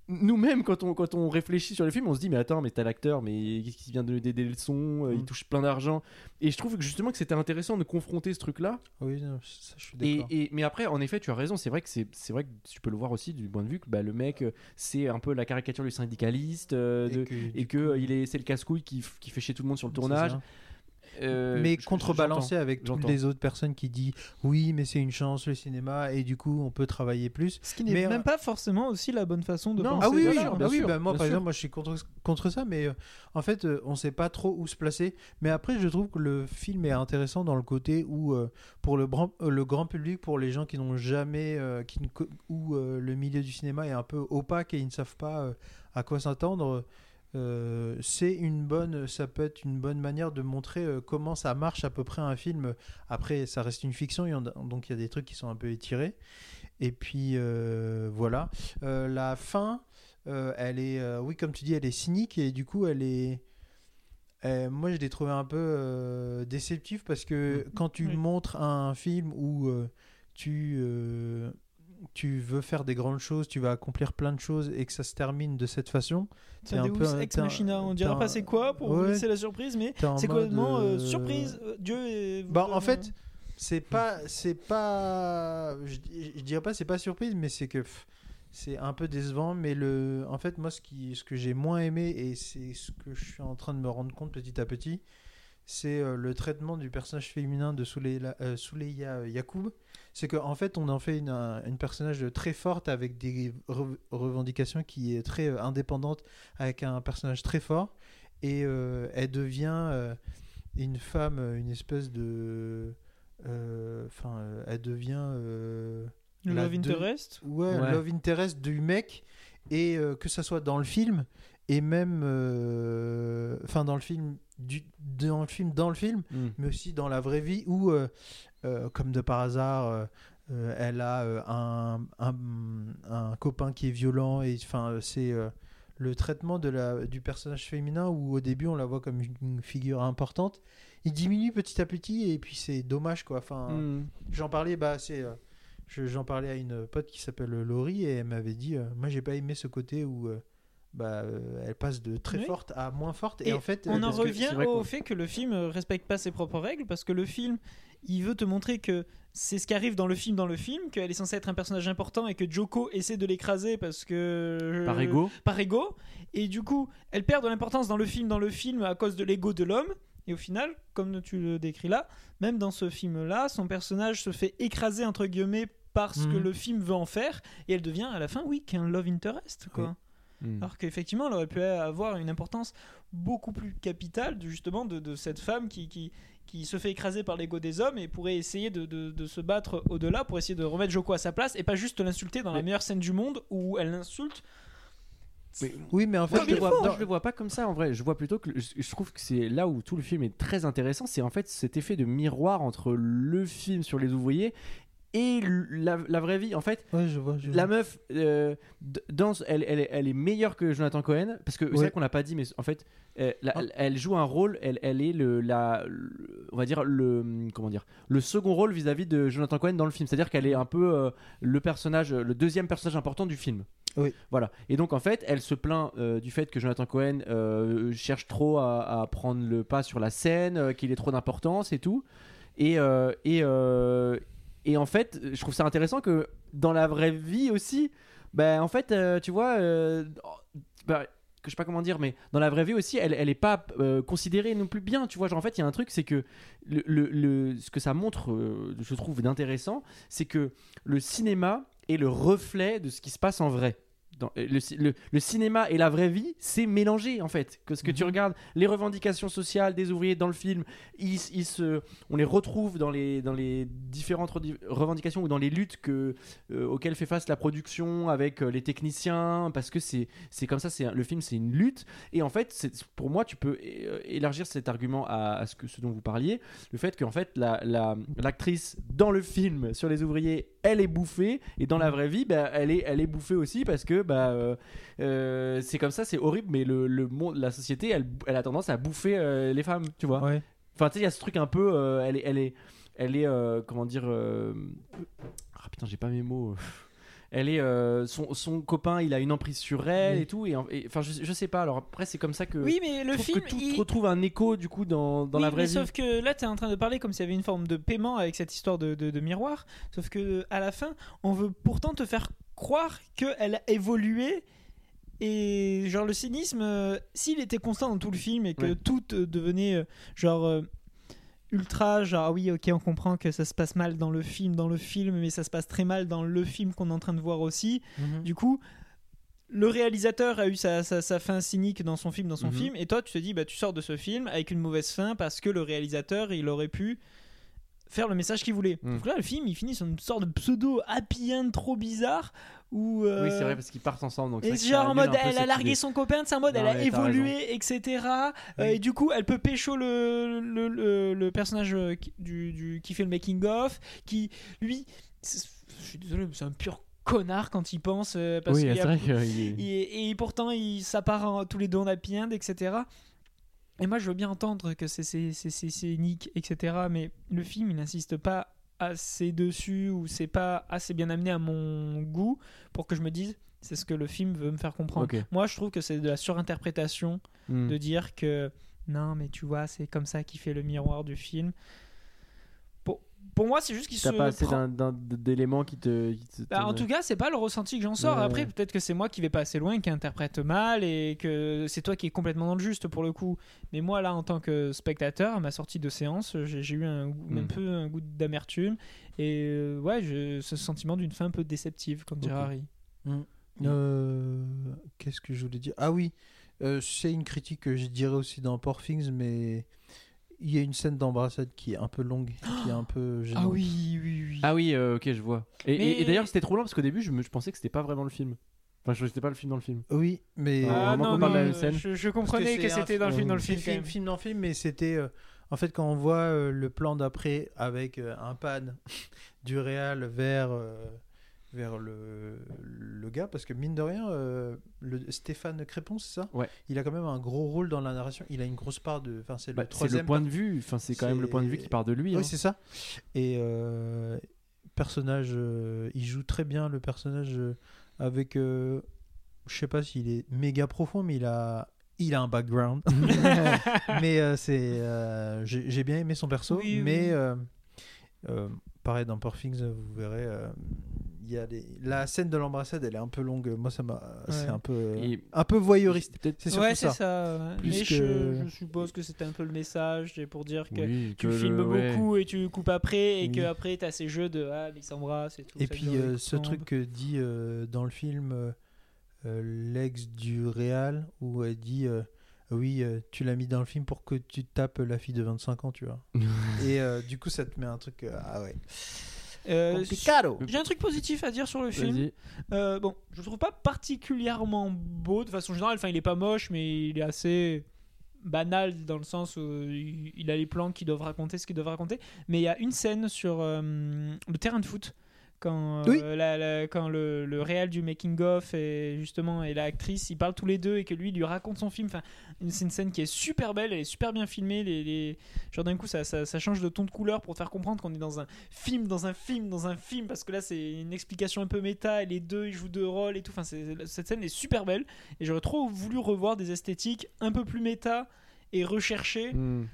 nous-mêmes, quand on, quand on réfléchit sur le film, on se dit mais attends, mais t'as l'acteur, mais qu'est-ce qui vient de donner des leçons euh, Il
Mm.
touche plein d'argent. Et je trouve que justement que c'était intéressant de confronter ce truc-là.
Oui, ça, je suis d'accord.
et- mais après, en effet, tu as raison. C'est vrai que c'est c'est vrai que tu peux le voir aussi du point de vue que bah, le mec, euh, c'est un peu la caricature du syndicaliste. euh, de-
que,
et que
coup,
il est, c'est le casse-couille qui, qui fait chier tout le monde sur le tournage. Euh,
mais contrebalancé avec toutes les autres personnes qui disent oui, mais c'est une chance le cinéma et du coup on peut travailler plus.
Ce qui n'est
Mais,
même
euh,
pas forcément aussi la bonne façon de
Non,
penser.
Ah oui, oui,
sûr,
bah oui,
sûr,
bah moi
bien
par
sûr.
exemple, moi je suis contre, contre ça, mais euh, en fait euh, on sait pas trop où se placer. Mais après je trouve que le film est intéressant dans le côté où euh, pour le grand, euh, le grand public, pour les gens qui n'ont jamais, euh, qui ne co- où euh, le milieu du cinéma est un peu opaque et ils ne savent pas euh, à quoi s'attendre. Euh, c'est une bonne, ça peut être une bonne manière de montrer euh, comment ça marche à peu près un film. Après, ça reste une fiction, y en donc il y a des trucs qui sont un peu étirés. Et puis euh, voilà, la fin, elle est, oui, comme tu dis, elle est cynique et du coup, elle est. moi, je l'ai trouvé un peu déceptif parce que quand tu
Oui.
montres un film où tu, tu veux faire des grandes choses, tu vas accomplir plein de choses et que ça se termine de cette façon,
C'est
un peu
ex machina. On dira pas c'est quoi pour vous laisser la surprise, mais c'est complètement euh,
euh,
surprise. Euh, Dieu est.
Bah, en fait, c'est pas, c'est pas, je, je dirais pas c'est pas surprise, mais c'est que c'est un peu décevant. Mais le, en fait, moi, ce qui, ce que j'ai moins aimé et c'est ce que je suis en train de me rendre compte petit à petit, c'est euh, le traitement du personnage féminin de Souleya, euh, Souleya Yacoub. C'est qu'en en fait, on en fait une, un- une personnage très forte avec des re- revendications qui est très euh, indépendante, avec un personnage très fort, et euh, elle devient euh, une femme, une espèce de. Enfin, euh, elle devient. euh,
le Love Interest?
ouais,
Ouais.
love interest du mec et euh, que ça soit dans le film et même euh, enfin dans le film du dans le film dans le film
Mm.
mais aussi dans la vraie vie où euh, euh, comme de par hasard euh, elle a un, un, un copain qui est violent et enfin c'est le traitement de la, du personnage féminin où au début on la voit comme une figure importante il diminue petit à petit et puis c'est dommage quoi enfin
Mm.
J'en parlais, bah, c'est, je- j'en parlais à une pote qui s'appelle Laurie et elle m'avait dit, moi j'ai pas aimé ce côté où bah, euh, elle passe de très
Oui.
forte à moins forte et,
Et
en fait,
On
euh,
en
que
revient au fait que le film euh, respecte pas ses propres règles parce que le film, il veut te montrer que c'est ce qui arrive dans le film dans le film, qu'elle est censée être un personnage important et que Joko essaie de l'écraser parce que
Par ego.
par ego et du coup elle perd de l'importance dans le film dans le film à cause de l'ego de l'homme et au final comme tu le décris là même dans ce film là son personnage se fait écraser entre guillemets parce que
Mhm.
le film veut en faire et elle devient à la fin oui qu'un love interest quoi
Mm.
alors qu'effectivement, elle aurait pu avoir une importance beaucoup plus capitale de, justement de, de cette femme qui, qui, qui se fait écraser par l'ego des hommes et pourrait essayer de, de- de se battre au-delà pour essayer de remettre Joko à sa place et pas juste l'insulter dans la
Mais-
meilleure scène du monde où elle l'insulte.
Mais-
oui, mais en fait,
je, vois, je le vois pas comme ça en vrai. Je vois plutôt que je trouve que c'est là où tout le film est très intéressant. C'est en fait cet effet de miroir entre le film sur les ouvriers et la, la vraie vie. En fait,
Ouais, je vois. je
la
vois.
meuf euh, elle, elle, est- elle est meilleure que Jonathan Cohen parce que c'est vrai qu'on l'a pas dit, mais en fait, euh,
Ah.
elle, joue un rôle. Elle, elle est le, la, le- on va dire le, comment dire, le second rôle vis-à-vis de Jonathan Cohen dans le film. C'est-à-dire qu'elle est un peu euh, le personnage, le deuxième personnage important du film.
Oui.
Voilà. Et donc en fait, elle se plaint euh, du fait que Jonathan Cohen cherche trop à, à prendre le pas sur la scène, qu'il ait trop d'importance et tout. Et, et, et en fait, je trouve ça intéressant que dans la vraie vie aussi, ben en fait, euh, tu vois, euh, bah, je sais pas comment dire, mais dans la vraie vie aussi, elle, elle est pas euh, considérée non plus bien. Tu vois, genre en fait, il y a un truc, c'est que le, le- le- ce que ça montre, euh, je trouve d'intéressant, c'est que le cinéma est le reflet de ce qui se passe en vrai. Dans- euh, le, le- le cinéma et la vraie vie, c'est mélangé en fait. Que ce que tu
Mhm.
regardes, les revendications sociales des ouvriers dans le film, ils, ils se, on les retrouve dans les, dans les différentes revendications ou dans les luttes que, euh, auxquelles fait face la production avec euh, les techniciens, parce que c'est comme ça, le film c'est une lutte. Et en fait, pour moi, tu peux euh, élargir cet argument à, à ce, que, ce dont vous parliez, le fait qu'en fait, la- la- l'actrice dans le film sur les ouvriers, elle est bouffée, et dans la vraie vie, bah, elle, est, elle est bouffée aussi parce que bah, euh, euh, c'est comme ça, c'est horrible, mais le, le monde, la société, elle, elle a tendance à bouffer euh, les femmes, tu vois.
Ouais.
Enfin, tu sais, il y a ce truc un peu. euh, elle est. Elle est, elle est euh, comment dire. euh, Ah putain, j'ai pas mes mots. Elle est. euh, son, son copain, il a une emprise sur elle
Oui.
et tout. Et en- et- enfin, je, je sais pas. Alors après, c'est comme ça que.
Oui, mais le film.
tout
il-
retrouve un écho du coup dans, dans
Oui,
la vraie
mais
vie.
Sauf que là, tu es en train de parler comme s'il y avait une forme de paiement avec cette histoire de, de- de miroir. Sauf que à la fin, on veut pourtant te faire croire qu'elle a évolué. Et genre, le cynisme, euh, s'il était constant dans tout le film et que
Ouais.
tout euh, devenait euh, genre. ultra genre ah oui ok on comprend que ça se passe mal dans le film dans le film mais ça se passe très mal dans le film qu'on est en train de voir aussi
Mhm.
du coup, le réalisateur a eu sa, sa- sa fin cynique dans son film, dans son
Mhm.
film, et toi, tu te dis, bah, tu sors de ce film avec une mauvaise fin parce que le réalisateur, il aurait pu faire le message qu'il voulait. Donc là, le film, il finit sur une sorte de pseudo happy end trop bizarre où. euh,
Oui, c'est vrai parce qu'ils partent ensemble. Donc
et
c'est
c'est
que
genre en mode
un
elle a largué
idée.
son copain de sa mode,
Non,
elle a évolué, etc. Euh, et du coup, elle peut pécho le, le, le- le personnage euh, qui, du, du- qui fait le making of, qui lui, c'est- je suis désolé, c'est un pur connard quand il pense. euh, parce
Oui, c'est
a-
vrai qu'il est-
et, et pourtant, il, ça part en- tous les deux en happy end, etc. Et moi, je veux bien entendre que c'est c'est- c'est- c'est- c'est Nick, etc. Mais le film, il n'insiste pas assez dessus ou c'est pas assez bien amené à mon goût pour que je me dise c'est ce que le film veut me faire comprendre. Moi, je trouve que c'est de la surinterprétation
Hmm.
de dire que non, mais tu vois, c'est comme ça qu'il fait le miroir du film. Pour, moi, c'est juste qu'il se
T'as pas assez
prend-
d'éléments qui te. qui te-
bah, en tout cas, c'est pas le ressenti que j'en sors.
Ouais,
Après,
ouais.
peut-être que c'est moi qui vais pas assez loin, qui interprète mal et que c'est toi qui es complètement dans le juste pour le coup. Mais moi, là, en tant que spectateur, à ma sortie de séance, j'ai eu un,
Mm.
un peu un goût d'amertume et euh, ouais, ce sentiment d'une fin un peu déceptive, comme dirait
Ok.
Harry.
Euh, Qu'est-ce que je voulais dire? Ah oui, euh, c'est une critique que je dirais aussi dans Poor Things, mais il y a une scène d'embrassade qui est un peu longue, qui est un peu gênante.
Ah oui, oui, oui.
Ah oui, euh, ok, je vois. Et,
Mais-
et- et d'ailleurs, c'était trop long parce qu'au début, je, me, je pensais que c'était pas vraiment le film. Enfin, je c'était pas le film dans le film.
Oui, mais
Ah, vraiment qu'on parle de la même scène.
je, comprenais que,
c'est un
c'était dans le film, dans le film. quand même.
film dans le film, mais c'était euh, en fait quand on voit euh, le plan d'après avec euh, un pan du réal vers euh, vers le, le gars, parce que mine de rien, euh, le Stéphane Crépon, c'est ça
Ouais.
Il a quand même un gros rôle dans la narration. Il a une grosse part de, enfin c'est
Bah,
le troisième.
le point de vue. Enfin, c'est quand même le point de vue qui part de lui.
Oui,
hein.
c'est ça. Et euh, personnage, euh, il joue très bien le personnage avec, je sais pas s'il est méga profond, mais il a, il a un background. mais euh, c'est, euh, j'ai bien aimé son perso.
Oui,
mais euh, pareil dans Poor Things, vous verrez. Il y a des... La scène de l'embrassade, elle est un peu longue. Moi, ça m'a. C'est un peu,
Et-
un peu voyeuriste. C'est surtout
Ouais, c'est
ça.
ça.
Plus
Mais
que-
je, je suppose que c'était un peu le message pour dire que
oui,
tu
que
filmes
le- ouais.
beaucoup et tu coupes après et
Oui.
que après t'as ces jeux de ah mais ils s'embrassent et tout.
Et puis euh, ce truc que dit euh, dans le film euh, euh, l'ex du Réal où elle dit euh, oui euh, tu l'as mis dans le film pour que tu tapes la fille de 25 ans tu vois et euh, du coup ça te met un truc euh, ah ouais
Euh. J'ai un truc positif à dire sur le film. Euh, bon, je le trouve pas particulièrement beau de façon générale. Enfin, il est pas moche, mais il est assez banal dans le sens où il il a les plans qui doivent raconter ce qu'ils doivent raconter. Mais il y a une scène sur euh, le terrain de foot quand, euh,
Oui.
la- la- quand le, le réal du making of et justement et l'actrice ils parlent tous les deux et que lui il lui raconte son film. Enfin, c'est une scène qui est super belle, elle est super bien filmée. Les, les- genre d'un coup ça, ça, ça change de ton de couleur pour te faire comprendre qu'on est dans un film, dans un film, dans un film, parce que là c'est une explication un peu méta et les deux ils jouent deux rôles et tout. Enfin, cette scène est super belle et j'aurais trop voulu revoir des esthétiques un peu plus méta et recherchées,
Hmm.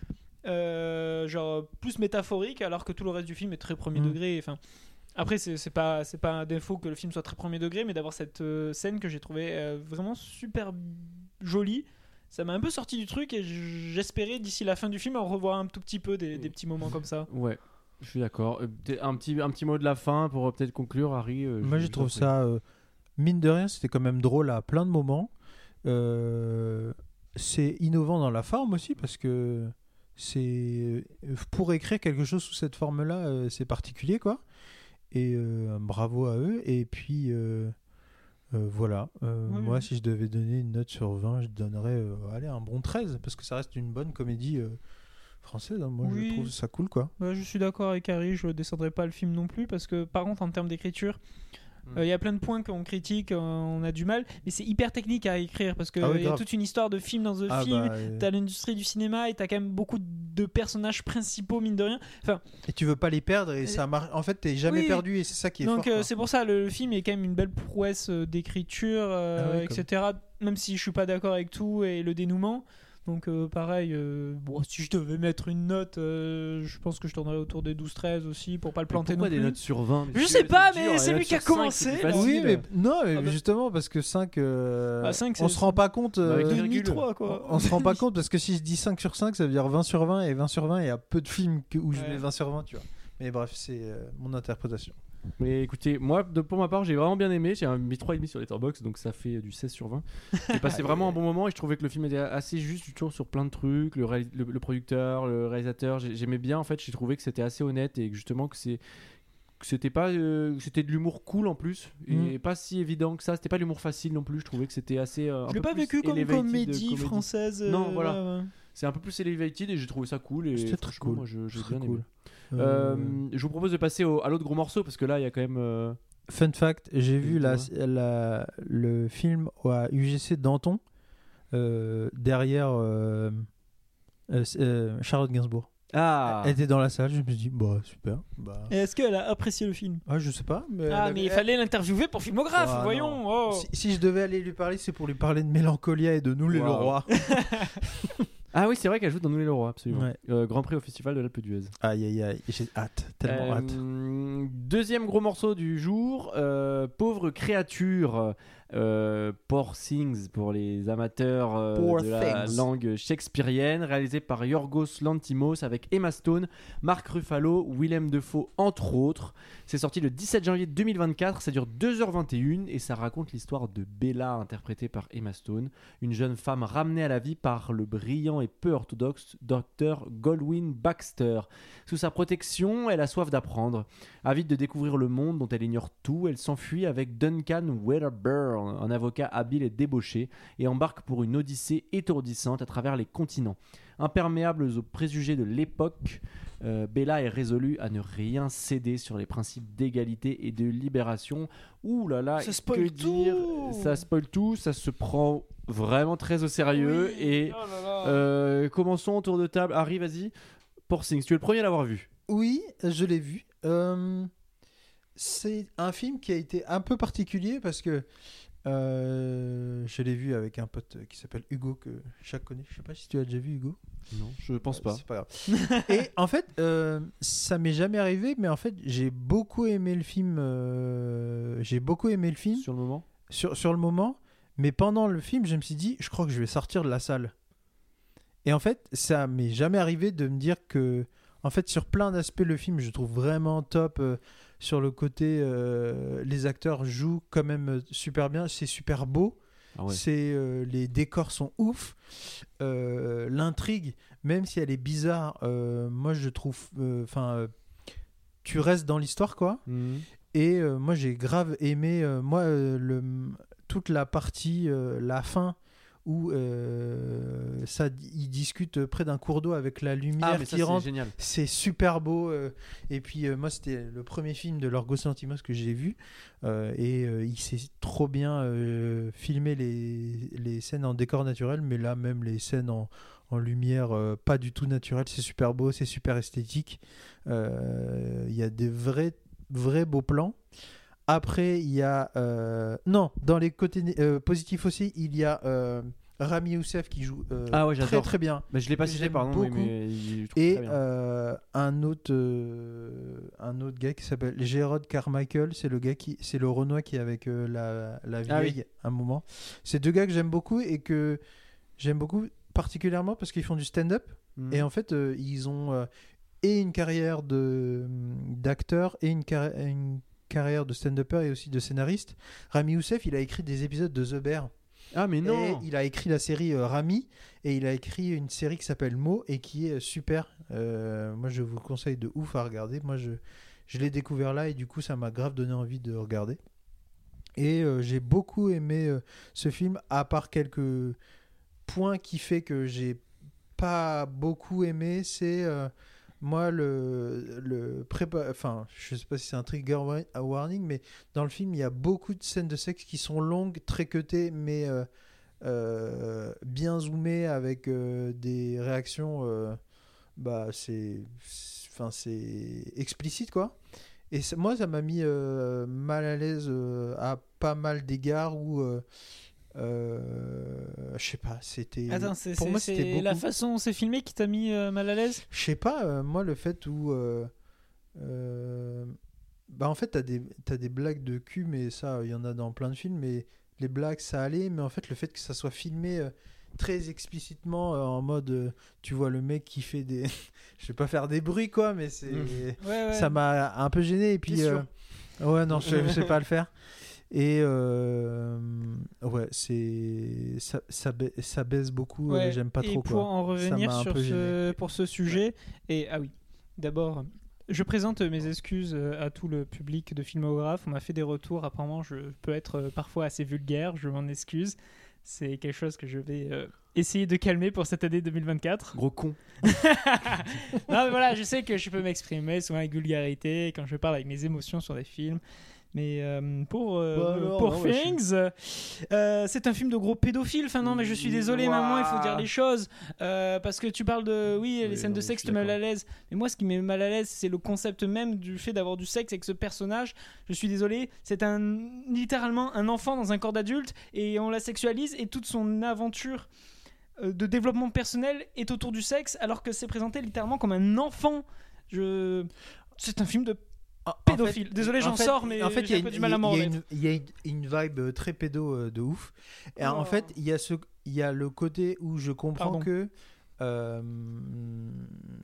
euh, genre plus métaphoriques, alors que tout le reste du film est très premier
Mm.
degré. Enfin, après c'est pas c'est pas un défaut que le film soit très premier degré, mais d'avoir cette euh, scène que j'ai trouvé euh, vraiment super joli. Ça m'a un peu sorti du truc et j'espérais d'ici la fin du film en revoir un tout petit peu des, des petits moments comme ça.
Ouais, je suis d'accord. Euh, un petit, un petit mot de la fin pour peut-être conclure, Harry.
Moi,
je-
je trouve ça, euh, mine de rien, c'était quand même drôle à plein de moments. Euh, c'est innovant dans la forme aussi parce que c'est pour écrire quelque chose sous cette forme-là, euh, c'est particulier quoi. Et euh, bravo à eux. Et puis euh, euh, voilà. Moi, si je devais donner une note sur 20, je donnerais allez, un bon 13 parce que ça reste une bonne comédie française. hein. Moi,
Oui.
je trouve ça cool quoi.
Ouais, je suis d'accord avec Harry, je descendrai pas le film non plus parce que par contre en termes d'écriture,
Mm.
euh, il y a plein de points qu'on critique, euh, on a du mal, mais c'est hyper technique à écrire parce qu'il
Ah oui,
y a toute une histoire de film dans The
Ah,
Film.
bah, euh,
T'as l'industrie du cinéma et t'as quand même beaucoup de personnages principaux mine de rien.
et tu veux pas les perdre et ça marche. En fait, t'es jamais
Oui.
perdu et c'est ça qui est
Donc euh, c'est pour ça le, le film est quand même une belle prouesse euh, d'écriture, euh,
Ah comme-
etc. Même si je suis pas d'accord avec tout et le dénouement. Donc euh, pareil, euh, bon, si je devais mettre une note, euh, je pense que je tournerais autour des 12-13 aussi pour pas le
Mais
planter
Pourquoi
non
des
plus.
notes sur 20
Je sais pas, mais c'est
notes
lui qui a commencé.
Oui, mais non, mais
Ah bah-
justement parce que 5 euh,
Bah, cinq,
on
c'est-
se rend pas compte
Bah, avec
euh,
les
Demi
virgules.
3 quoi.
on se rend pas compte parce que si je dis 5 sur 5, ça veut dire 20 sur 20 et 20 sur 20, il y a peu de films où je
Ouais.
mets 20 sur 20, tu vois. Mais bref, c'est euh, mon interprétation.
Mais écoutez, moi, de- pour ma part, j'ai vraiment bien aimé. J'ai mis 3,5 sur Letterboxd, donc ça fait du 16 sur 20. J'ai passé vraiment un bon moment et je trouvais que le film était assez juste, toujours sur plein de trucs. Le, le, le producteur, le réalisateur, j'ai- j'aimais bien. En fait, j'ai trouvé que c'était assez honnête et que justement que c'est c'était pas euh, c'était de l'humour cool en plus et
Mm.
pas si évident que ça c'était pas l'humour facile non plus je trouvais que c'était assez euh, un
Je l'ai pas vécu comme
elevated
comédie, française.
Non,
euh,
voilà.
ouais, ouais.
c'est un peu plus elevated et j'ai trouvé ça cool et
très cool.
moi je-
Très
bien
cool.
aimé
Euh,
Euh, je vous propose de passer au- à l'autre gros morceau parce que là il y a quand même euh,
Fun fact, j'ai vu la, le film à UGC Danton euh, derrière euh, euh, euh, Charlotte Gainsbourg.
ah
Elle était dans la salle, je me suis dit, bah super. Bah,
Et Est-ce qu'elle a apprécié le film?
Ah, je sais pas. Mais
Ah, mais il fallait l'interviewer pour Filmographe,
Ah,
voyons. oh.
Si, si je devais aller lui parler, c'est pour lui parler de Mélancolia et de Nous les
Wow.
Leroy.
Ah oui, c'est vrai qu'elle joue dans Nous les Leroy, absolument.
Ouais.
Euh, Grand Prix au Festival de l'Alpe d'Huez.
Aïe aïe aïe, j'ai hâte, tellement
Euh,
hâte.
Deuxième gros morceau du jour, euh, Pauvre créature, euh, Poor Things pour les amateurs euh, de la
Things.
langue shakespearienne, réalisé par Yorgos Lantimos avec Emma Stone, Mark Ruffalo, Willem Dafoe entre autres. C'est sorti le 17 janvier 2024, ça dure 2h21 et ça raconte l'histoire de Bella interprétée par Emma Stone, une jeune femme ramenée à la vie par le brillant et peu orthodoxe docteur Goldwyn Baxter. Sous sa protection, elle a soif d'apprendre. Avide de découvrir le monde dont elle ignore tout, elle s'enfuit avec Duncan Wedderburn, un avocat habile et débauché, et embarque pour une odyssée étourdissante à travers les continents. Imperméable aux préjugés de l'époque, euh, Bella est résolue à ne rien céder sur les principes d'égalité et de libération. Ouh là là,
Ça
que
spoil
dire?
tout.
Ça spoil tout, ça se prend vraiment très au sérieux
Oui.
et
Oh là là.
euh, commençons autour de table. Harry, vas-y. Pour Things, tu es le premier à l'avoir vu.
Oui, je l'ai vu. Euh, c'est un film qui a été un peu particulier parce que euh, je l'ai vu avec un pote qui s'appelle Hugo que chaque connaît. Je sais pas si tu as déjà vu Hugo.
Non, je pense pas.
C'est pas grave. Et en fait, euh, ça m'est jamais arrivé, mais en fait, j'ai beaucoup aimé le film. euh, j'ai beaucoup aimé le film
Sur le moment
sur, sur le moment, mais pendant le film, je me suis dit, je crois que je vais sortir de la salle. Et en fait, ça m'est jamais arrivé de me dire que, en fait, sur plein d'aspects, le film, je trouve vraiment top. Sur le côté, euh, les acteurs jouent quand même euh, super bien, c'est super beau.
Ah ouais.
C'est euh, les décors sont ouf. Euh, L'intrigue, même si elle est bizarre, euh, moi je trouve, enfin, tu restes dans l'histoire quoi.
Mhm.
Et moi j'ai grave aimé, moi le, toute la partie, la fin où euh, ça, ils discutent près d'un cours d'eau avec la lumière
Ah, mais
qui
c'est
rentre. C'est super beau. euh, et puis, euh, moi, c'était le premier film de Lorgos Lantimos que j'ai vu. euh, et euh, il sait trop bien euh, filmer les, les scènes en décor naturel, mais là, même les scènes en, en lumière euh, pas du tout naturelle. C'est super beau, c'est super esthétique. Euh, Il y a des vrais, vrais beaux plans. Après, il y a. euh, non, dans les côtés euh, positifs aussi, il y a euh, Rami Youssef qui joue
Ah ouais,
très très bien.
Bah, je l'ai pas cité, pardon,
beaucoup.
mais je
Et
très bien.
un autre un autre gars qui s'appelle Gérard Carmichael, c'est le gars qui c'est le Renoir qui est avec la, la
Ah
vieille à un moment. C'est deux gars que j'aime beaucoup et que j'aime beaucoup particulièrement parce qu'ils font du stand-up
Mhm.
et en fait ils ont et une carrière de d'acteur et une, carri- une carrière de stand-upper et aussi de scénariste. Rami Youssef, il a écrit des épisodes de The Bear.
Ah, mais
Et
non
il a écrit la série euh, Rami et il a écrit une série qui s'appelle Mo et qui est euh, super. Euh, moi, je vous le conseille de ouf à regarder. Moi, je, je l'ai découvert là et du coup, ça m'a grave donné envie de regarder. Et euh, j'ai beaucoup aimé ce film, à part quelques points qui fait que j'ai pas beaucoup aimé. C'est moi le le prépa enfin je sais pas si c'est un trigger wa- warning mais dans le film il y a beaucoup de scènes de sexe qui sont longues très cutées mais euh, euh, bien zoomées avec euh, des réactions bah c'est enfin c'est explicite quoi. Et moi ça m'a mis mal à l'aise à pas mal d'égards où euh, je sais pas c'était
Attends, c'est
pour
c'est-
moi c'était
c'est
beaucoup
la façon dont c'est filmé qui t'a mis euh, mal à l'aise?
Je sais pas, euh, moi, le fait où. bah, en fait, t'as des, des blagues de cul, mais ça, il y en a dans plein de films, mais les blagues, ça allait, mais en fait, le fait que ça soit filmé très explicitement, en mode. tu vois le mec qui fait des. je vais pas faire des bruits, quoi, mais c'est.
Ouais, ouais.
Ça m'a un peu gêné, et puis. Ouais, non, je, je sais pas le faire. Et euh, ouais, c'est ça, ça, ba- ça baisse beaucoup. euh,
Ouais,
J'aime pas
et
trop
pour
quoi.
en revenir sur ce, pour ce sujet, et ah oui, d'abord, je présente mes excuses euh, à tout le public de filmographe. On m'a fait des retours. Apparemment, je peux être parfois assez vulgaire. Je m'en excuse. C'est quelque chose que je vais euh, essayer de calmer pour cette année 2024.
Gros con.
non, mais voilà, je sais que je peux m'exprimer souvent avec vulgarité quand je parle avec mes émotions sur des films. Mais euh, pour, euh,
Bah alors,
pour
non, bah,
Things, euh, c'est un film de gros pédophiles. Enfin, non, mais je suis désolé,
Ouah.
maman, il faut dire les choses. Euh, parce que tu parles de. Oui, les scènes
non,
de sexe te mettent mal à l'aise. Mais moi, ce qui met mal à l'aise, c'est le concept même du fait d'avoir du sexe avec ce personnage. Je suis désolé, c'est un littéralement un enfant dans un corps d'adulte et on la sexualise et toute son aventure de développement personnel est autour du sexe alors que c'est présenté littéralement comme un enfant. Je... C'est un film de
En
pédophile.
fait-
Désolé, j'en sors, mais
en fait,
j'ai
il y a
un peu
une-
du mal à m'en
il y a une- Il y a une, une vibe très pédo euh, de ouf. Et en
Oh.
fait, il y a ce, y a le côté où je comprends
Pardon.
que. euh,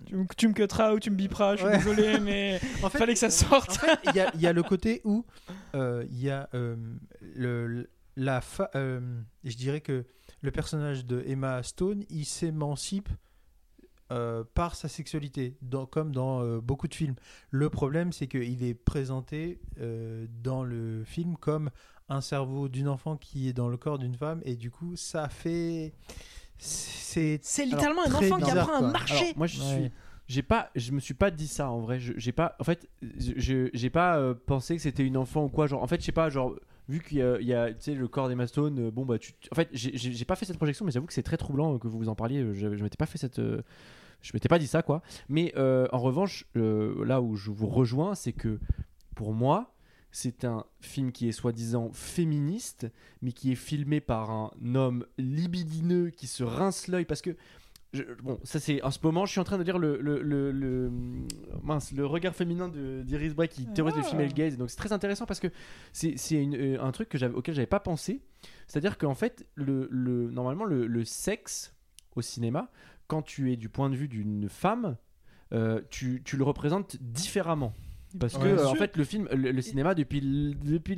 Tu, me- tu me cutteras ou tu me biperas, je suis
Ouais.
désolé, mais
en fait,
fallait que ça
en
sorte.
fait, il y a, il y a le côté où euh, il y a euh, le, la je dirais que le personnage de Emma Stone, il s'émancipe euh, par sa sexualité, dans- comme dans euh, beaucoup de films. Le problème, c'est qu'il est présenté euh, dans le film comme un cerveau d'une enfant qui est dans le corps d'une femme, et du coup, ça fait. C'est
littéralement un
Alors,
enfant qui apprend à marcher.
Alors, moi, je
Ouais.
suis. J'ai pas, je me suis pas dit ça en vrai. Je- J'ai pas, en fait, j'ai pas euh, pensé que c'était une enfant ou quoi. Genre, en fait, je sais pas, genre, vu qu'il y a, le corps d'Emma Stone, euh, bon bah, tu, en fait, j'ai- pas fait cette projection, mais j'avoue que c'est très troublant euh, que vous vous en parliez. euh, Je, je m'étais pas fait cette, je m'étais pas dit ça quoi. Mais en revanche, là où je vous rejoins, c'est que pour moi, c'est un film qui est soi-disant féministe, mais qui est filmé par un homme libidineux qui se rince l'œil parce que je- bon, ça c'est en ce moment, je suis en train de lire le, le, le, le- mince, le regard féminin d'Iris Bray qui théorise le
Ah.
female gaze. Donc c'est très intéressant parce que c'est euh, un truc que auquel j'avais pas pensé. C'est-à-dire qu'en fait, le, le- normalement, le, le sexe au cinéma, quand tu es du point de vue d'une femme, euh, tu, tu le représentes différemment. Parce que,
Ouais,
euh, en fait, le film, le, le cinéma, depuis, l- depuis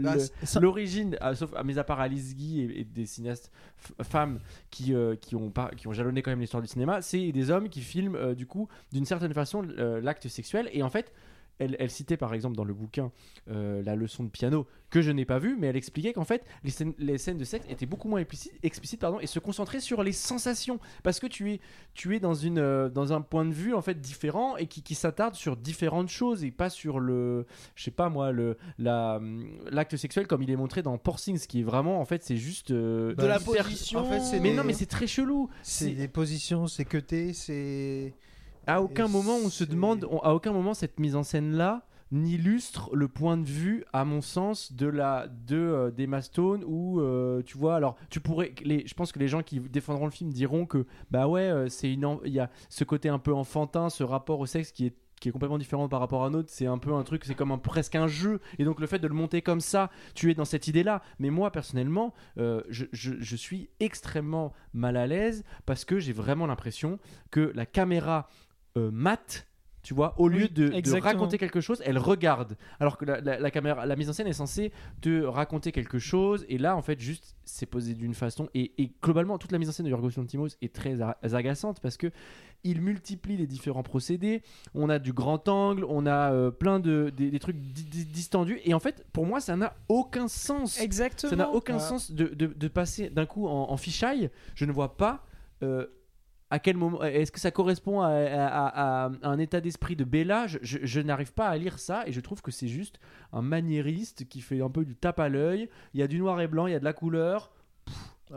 Bah,
l'origine, ah, sauf à mis à part Alice Guy et, et des cinéastes f- femmes qui, euh, qui, ont pas, qui ont jalonné quand même l'histoire du cinéma, c'est des hommes qui filment euh, du coup d'une certaine façon euh, l'acte sexuel. Et en fait, elle, elle citait par exemple dans le bouquin euh, la leçon de piano que je n'ai pas vue, mais elle expliquait qu'en fait les scènes, les scènes de sexe étaient beaucoup moins explicites, explicites pardon, et se concentraient sur les sensations parce que tu es, tu es dans, une, euh, dans un point de vue en fait différent et qui, qui s'attarde sur différentes choses et pas sur le, je sais pas moi, le, la, hum, l'acte sexuel comme il est montré dans Porsings qui est vraiment en fait c'est juste euh,
Bah,
la position.
en fait, c'est
Mais
des-
non mais c'est très chelou.
C'est
C'est-
des positions, c'est cuté, c'est.
À aucun moment on se demande, on- à aucun moment cette mise en scène là n'illustre le point de vue, à mon sens, de la de euh, d'Emma Stone où euh, tu vois, alors tu pourrais, les, je pense que les gens qui défendront le film diront que bah ouais, euh, c'est une, il y a ce côté un peu enfantin, ce rapport au sexe qui est qui est complètement différent par rapport à un autre, c'est un peu un truc, c'est comme un, presque un jeu, et donc le fait de le monter comme ça, tu es dans cette idée-là. Mais moi, personnellement, euh, je, je- je suis extrêmement mal à l'aise parce que j'ai vraiment l'impression que la caméra euh, mate, tu vois, au lieu
Oui,
de, raconter quelque chose, elle regarde. Alors que la, la- la caméra, la mise en scène est censée te raconter quelque chose, et là, en fait, juste, c'est posé d'une façon. Et, et globalement, toute la mise en scène de Yorgos Lanthimos est très agaçante parce que il multiplie les différents procédés. On a du grand angle, on a euh, plein de des, des trucs di- di- distendus, et en fait, pour moi, ça n'a aucun sens.
Exactement.
Ça n'a aucun
Ah.
sens de, de- de passer d'un coup en, en fichaille. Je ne vois pas euh, à quel moment. Est-ce que ça correspond à, à- à- à un état d'esprit de Bella? Je, je- je n'arrive pas à lire ça et je trouve que c'est juste un maniériste qui fait un peu du tape à l'œil. Il y a du noir et blanc, il y a de la couleur. Pff.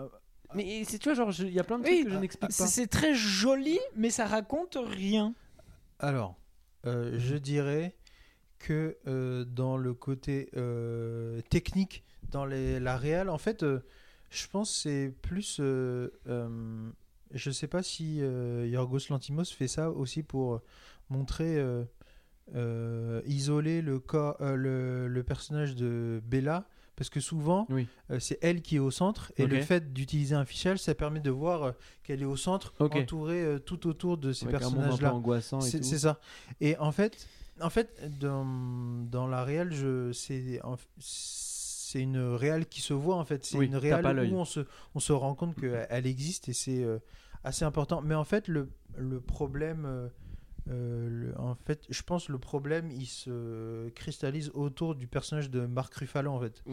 Mais c'est tu vois, genre, il y a plein de trucs
Oui,
que je n'explique
C'est
pas.
c'est très joli, mais ça raconte rien.
Alors, euh, je dirais que euh, dans le côté euh, technique, dans les- la réelle, en fait, euh, je pense que c'est plus. Euh, euh, je sais pas si euh, Yorgos Lantimos fait ça aussi pour montrer. euh, euh, isoler le, corps, euh, le, le personnage de Bella parce que souvent
Oui.
euh, c'est elle qui est au centre et le fait d'utiliser un fichage ça permet de voir euh, qu'elle est au centre entourée euh, tout autour de ces
Avec
personnages là
angoissant
c'est
tout.
c'est ça. Et en fait, en fait dans, dans la réelle, je, c'est, une réelle qui se voit en fait. C'est
Oui,
une réelle où on se, on se rend compte qu'elle existe et c'est euh, assez important. Mais en fait, le, le problème. euh, euh, le- en fait, je pense le problème il se cristallise autour du personnage de Mark Ruffalo en fait,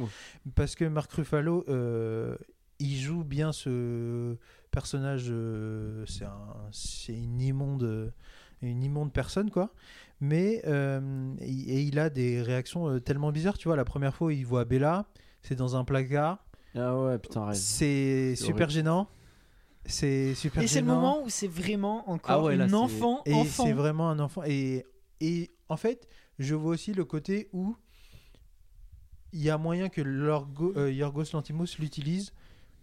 parce que Mark Ruffalo euh, il joue bien ce personnage, euh, c'est un, une immonde, une immonde personne quoi. Mais euh, et il a des réactions tellement bizarres, tu vois. La première fois, il voit Bella, c'est dans un placard,
Ah ouais, putain,
c'est
C'est
super
horrible.
gênant. C'est super
Et c'est le moment où c'est vraiment encore
Ah ouais, là,
une
c'est-
enfant.
Et
enfant.
c'est vraiment un enfant. Et, et en fait, je vois aussi le côté où il y a moyen que Lorgo- euh, Yorgos Lantimos l'utilise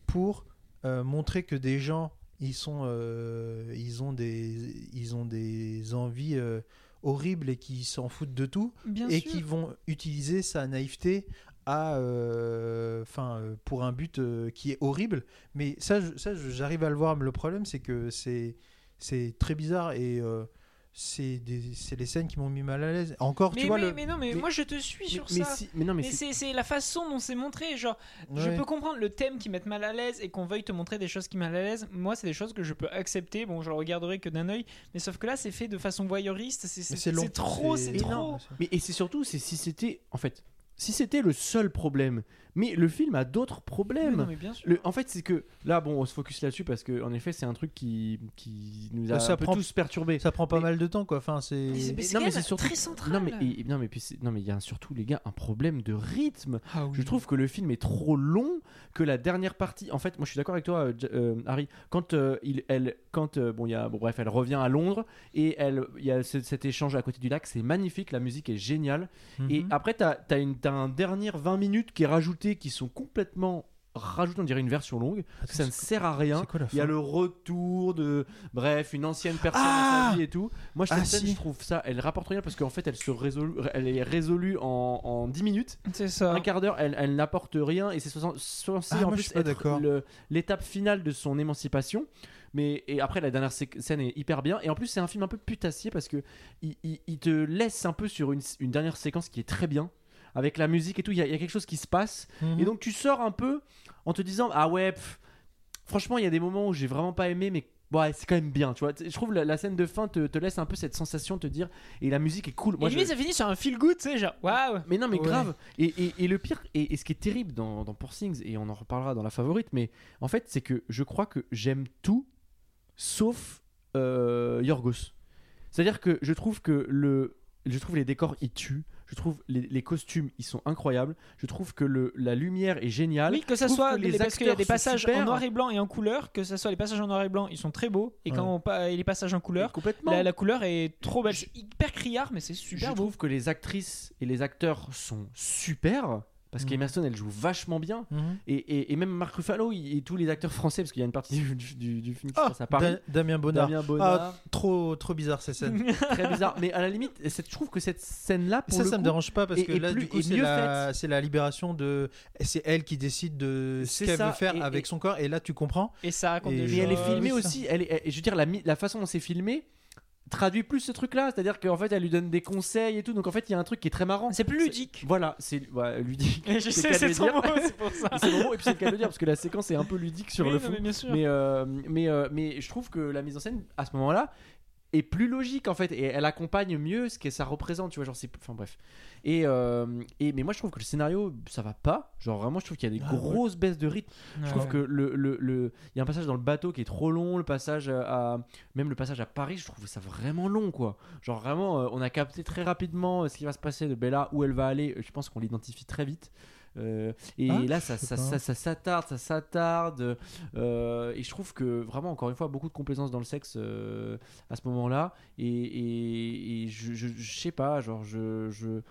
pour euh, montrer que des gens, ils, sont, euh, ils, ont, des, ils ont des envies euh, horribles et qui s'en foutent de tout.
Bien
et qui vont utiliser sa naïveté à, euh, enfin, euh, pour un but euh, qui est horrible. Mais ça, je- ça, j'arrive à le voir. Mais le problème, c'est que c'est, c'est très bizarre et euh, c'est, les scènes qui m'ont mis mal à l'aise. Encore,
Mais,
tu vois
mais,
le.
mais non, mais, moi je te suis sur ça.
si- mais non, mais c'est-
la façon dont c'est montré. Genre, je peux comprendre le thème qui mette mal à l'aise et qu'on veuille te montrer des choses qui mal à l'aise. Moi, c'est des choses que je peux accepter. Bon, je le regarderai que d'un œil. Mais sauf que là, c'est fait de façon voyeuriste. C'est trop, c'est trop.
Mais et c'est surtout, c'est si c'était, en fait, si c'était le seul problème. Mais le film a d'autres
Mais
problèmes.
non, mais bien sûr.
Le- en fait, c'est que là, bon, on se focus là-dessus parce que, en effet, c'est un truc qui, qui nous a
Ça
un peu
prend-
tous perturbés.
Ça prend pas
Mais-
mal de temps, quoi. Enfin, c'est.
Non, mais c'est surtout-
très central.
Non mais et- non mais puis non mais il y a surtout les gars un problème de rythme.
Ah oui.
Je trouve que le film est trop long, que la dernière partie. En fait, moi je suis d'accord avec toi, euh, euh, Harry. Quand euh, il, elle, quand euh, bon, il y a, bon, bref, elle revient à Londres et elle, il y a ce- cet échange à côté du lac, c'est magnifique, la musique est géniale. Et
Mhm.
après, t'as as, une, un dernier 20 minutes qui est rajouté, qui sont complètement rajoutés, on dirait une version longue.
Attends,
Ça ne sert à rien.
c'est quoi la
Il y a le retour de, bref, une ancienne personne
Ah
dans sa vie et tout. Moi, cette
Ah,
scène,
si.
je trouve ça, elle rapporte rien parce qu'en fait, elle se elle est résolue en, en 10 minutes,
C'est ça.
un quart d'heure, elle, elle n'apporte rien et c'est censé
Ah,
en
moi, je
plus être l'étape finale de son émancipation. Mais et après, la dernière scène est hyper bien et en plus, c'est un film un peu putassier parce que il, il- il te laisse un peu sur une, une dernière séquence qui est très bien. Avec la musique et tout, il y, a- il y a quelque chose qui se passe.
Mhm.
Et donc tu sors un peu en te disant ah ouais, pff, franchement il y a des moments où j'ai vraiment pas aimé, mais ouais c'est quand même bien. Tu vois, je trouve la, la scène de fin te, te laisse un peu cette sensation de te dire et la musique est cool. Moi,
et
je-
ça finit sur un feel good, tu sais, genre, waouh.
mais non mais
Ouais.
grave. Et, et- et le pire et, et ce qui est terrible dans, dans Poor Things et on en reparlera dans la favorite, mais en fait c'est que je crois que j'aime tout sauf euh, Yorgos. C'est-à-dire que je trouve que le je trouve les décors ils tuent, Je trouve les, les costumes, ils sont incroyables. Je trouve que le, la lumière est géniale.
Oui, que ça
Je
soit
que les
les parce qu'il y a
acteurs
des passages
super.
en noir et blanc et en couleur, que ça soit les passages en noir et blanc, ils sont très beaux, et quand
Ouais.
on et les passages en couleur,
complètement.
la, la couleur est trop belle. C'est hyper criard, mais c'est super
je
beau.
trouve que les actrices et les acteurs sont super. Parce qu'Emma Stone, elle joue vachement bien.
Mhm.
Et, et- et même Marc Ruffalo il- et tous les acteurs français, parce qu'il y a une partie du, du- du film qui
Ah,
passe à Paris.
Da- Damien Bonnard.
Damien Bonnard,
Ah, trop, trop bizarre cette scène.
très bizarre. Mais à la limite, je trouve que cette scène-là, pour
ça,
le
ça me
coup,
dérange pas parce que là,
plus-
du coup,
est
c'est la, libération de. C'est elle qui décide de ce qu'elle veut faire
et-
avec
et-
son corps, et là, tu comprends.
Et ça raconte
Et-
elle est filmée aussi. Elle est, je veux dire, la façon dont c'est filmé traduit plus ce truc-là. C'est-à-dire qu'en fait, elle lui donne des conseils et tout. Donc en fait, il y a un truc qui est très marrant.
C'est plus ludique.
Voilà, c'est ouais, ludique.
Et je sais, c'est son mot, c'est pour ça.
c'est moment, et puis c'est le cas de le dire parce que la séquence est un peu ludique sur
Oui,
le
non,
fond.
mais bien sûr.
Mais, euh, mais, euh, mais je trouve que la mise en scène à ce moment-là est plus logique en fait et elle accompagne mieux ce que ça représente tu vois genre c'est enfin bref et, euh, et mais moi je trouve que le scénario ça va pas. Genre vraiment je trouve qu'il y a des
Ah ouais.
grosses baisses de rythme. Je trouve que le le le- il y a un passage dans le bateau qui est trop long le passage à même le passage à Paris je trouve ça vraiment long quoi. Genre vraiment euh, on a capté très rapidement euh, ce qui va se passer de Bella où elle va aller. Je pense qu'on l'identifie très vite. Euh, et
Ah,
là ça ça, ça, ça s'attarde ça s'attarde euh, et je trouve que vraiment encore une fois beaucoup de complaisance dans le sexe euh, à ce moment là et, et, et je, je, je sais pas genre je, je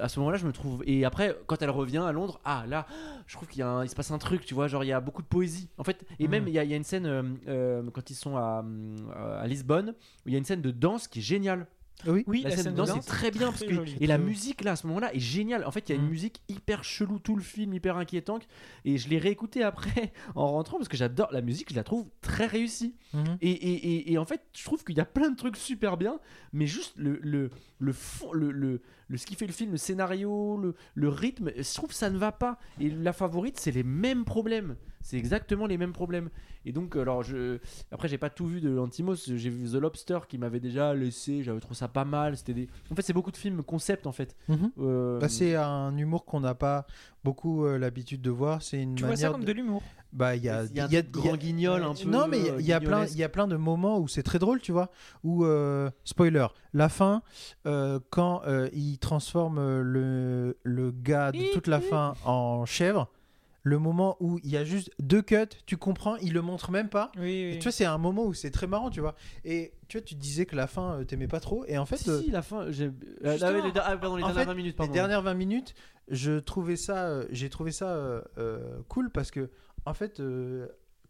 à ce moment-là, je me trouve. Et après, quand elle revient à Londres, ah là, je trouve qu'il y a un- il se passe un truc, tu vois, genre il y a beaucoup de poésie. En fait, et même il y, a- il y a une scène euh, euh, quand ils sont à, euh, à Lisbonne, où il y a une scène de danse qui est géniale.
Oui.
Oui,
la, scène de danse est très bien parce que
jolie.
et la musique là à ce moment-là est géniale. En fait, il y a une
Mhm.
musique hyper chelou tout le film, hyper inquiétante. Et je l'ai réécouté après en rentrant parce que j'adore la musique, je la trouve très réussie.
Mhm.
Et, et, et, et en fait, je trouve qu'il y a plein de trucs super bien, mais juste le, le, le fond, le, le, le- ce qui fait le film, le scénario, le, le rythme, je trouve que ça ne va pas. Et la favorite, c'est les mêmes problèmes. C'est exactement les mêmes problèmes. Et donc, alors, je... après, j'ai pas tout vu de Lantimos. J'ai vu The Lobster qui m'avait déjà laissé. J'avais trouvé ça pas mal. C'était des... En fait, c'est beaucoup de films concept en fait.
Mhm.
Euh,
Bah, c'est un humour qu'on n'a pas beaucoup euh, l'habitude de voir. C'est une
Tu vois ça
manière
comme
de-
de l'humour.
Bah, il y a,
il y a
y a-
truc
il y a-
grand guignol un peu.
Non, mais il y a- plein, il y a plein de moments où c'est très drôle, tu vois. Où, euh, spoiler, la fin, euh, quand euh, il transforme euh, le, le gars de toute la fin en chèvre, le moment où il y a juste deux cuts, tu comprends, il le montre même pas.
Oui,
Et tu vois, c'est un moment où c'est très marrant, tu vois. Et tu vois, tu disais que la fin, euh, t'aimais pas trop. Et en fait,
Si,
euh,
si, la fin. j'ai- euh, les, ah, pardon, les dernières
fait,
20 minutes.
les
Pardon.
dernières 20 minutes, je trouvais ça, euh, j'ai trouvé ça euh, cool parce que, en fait,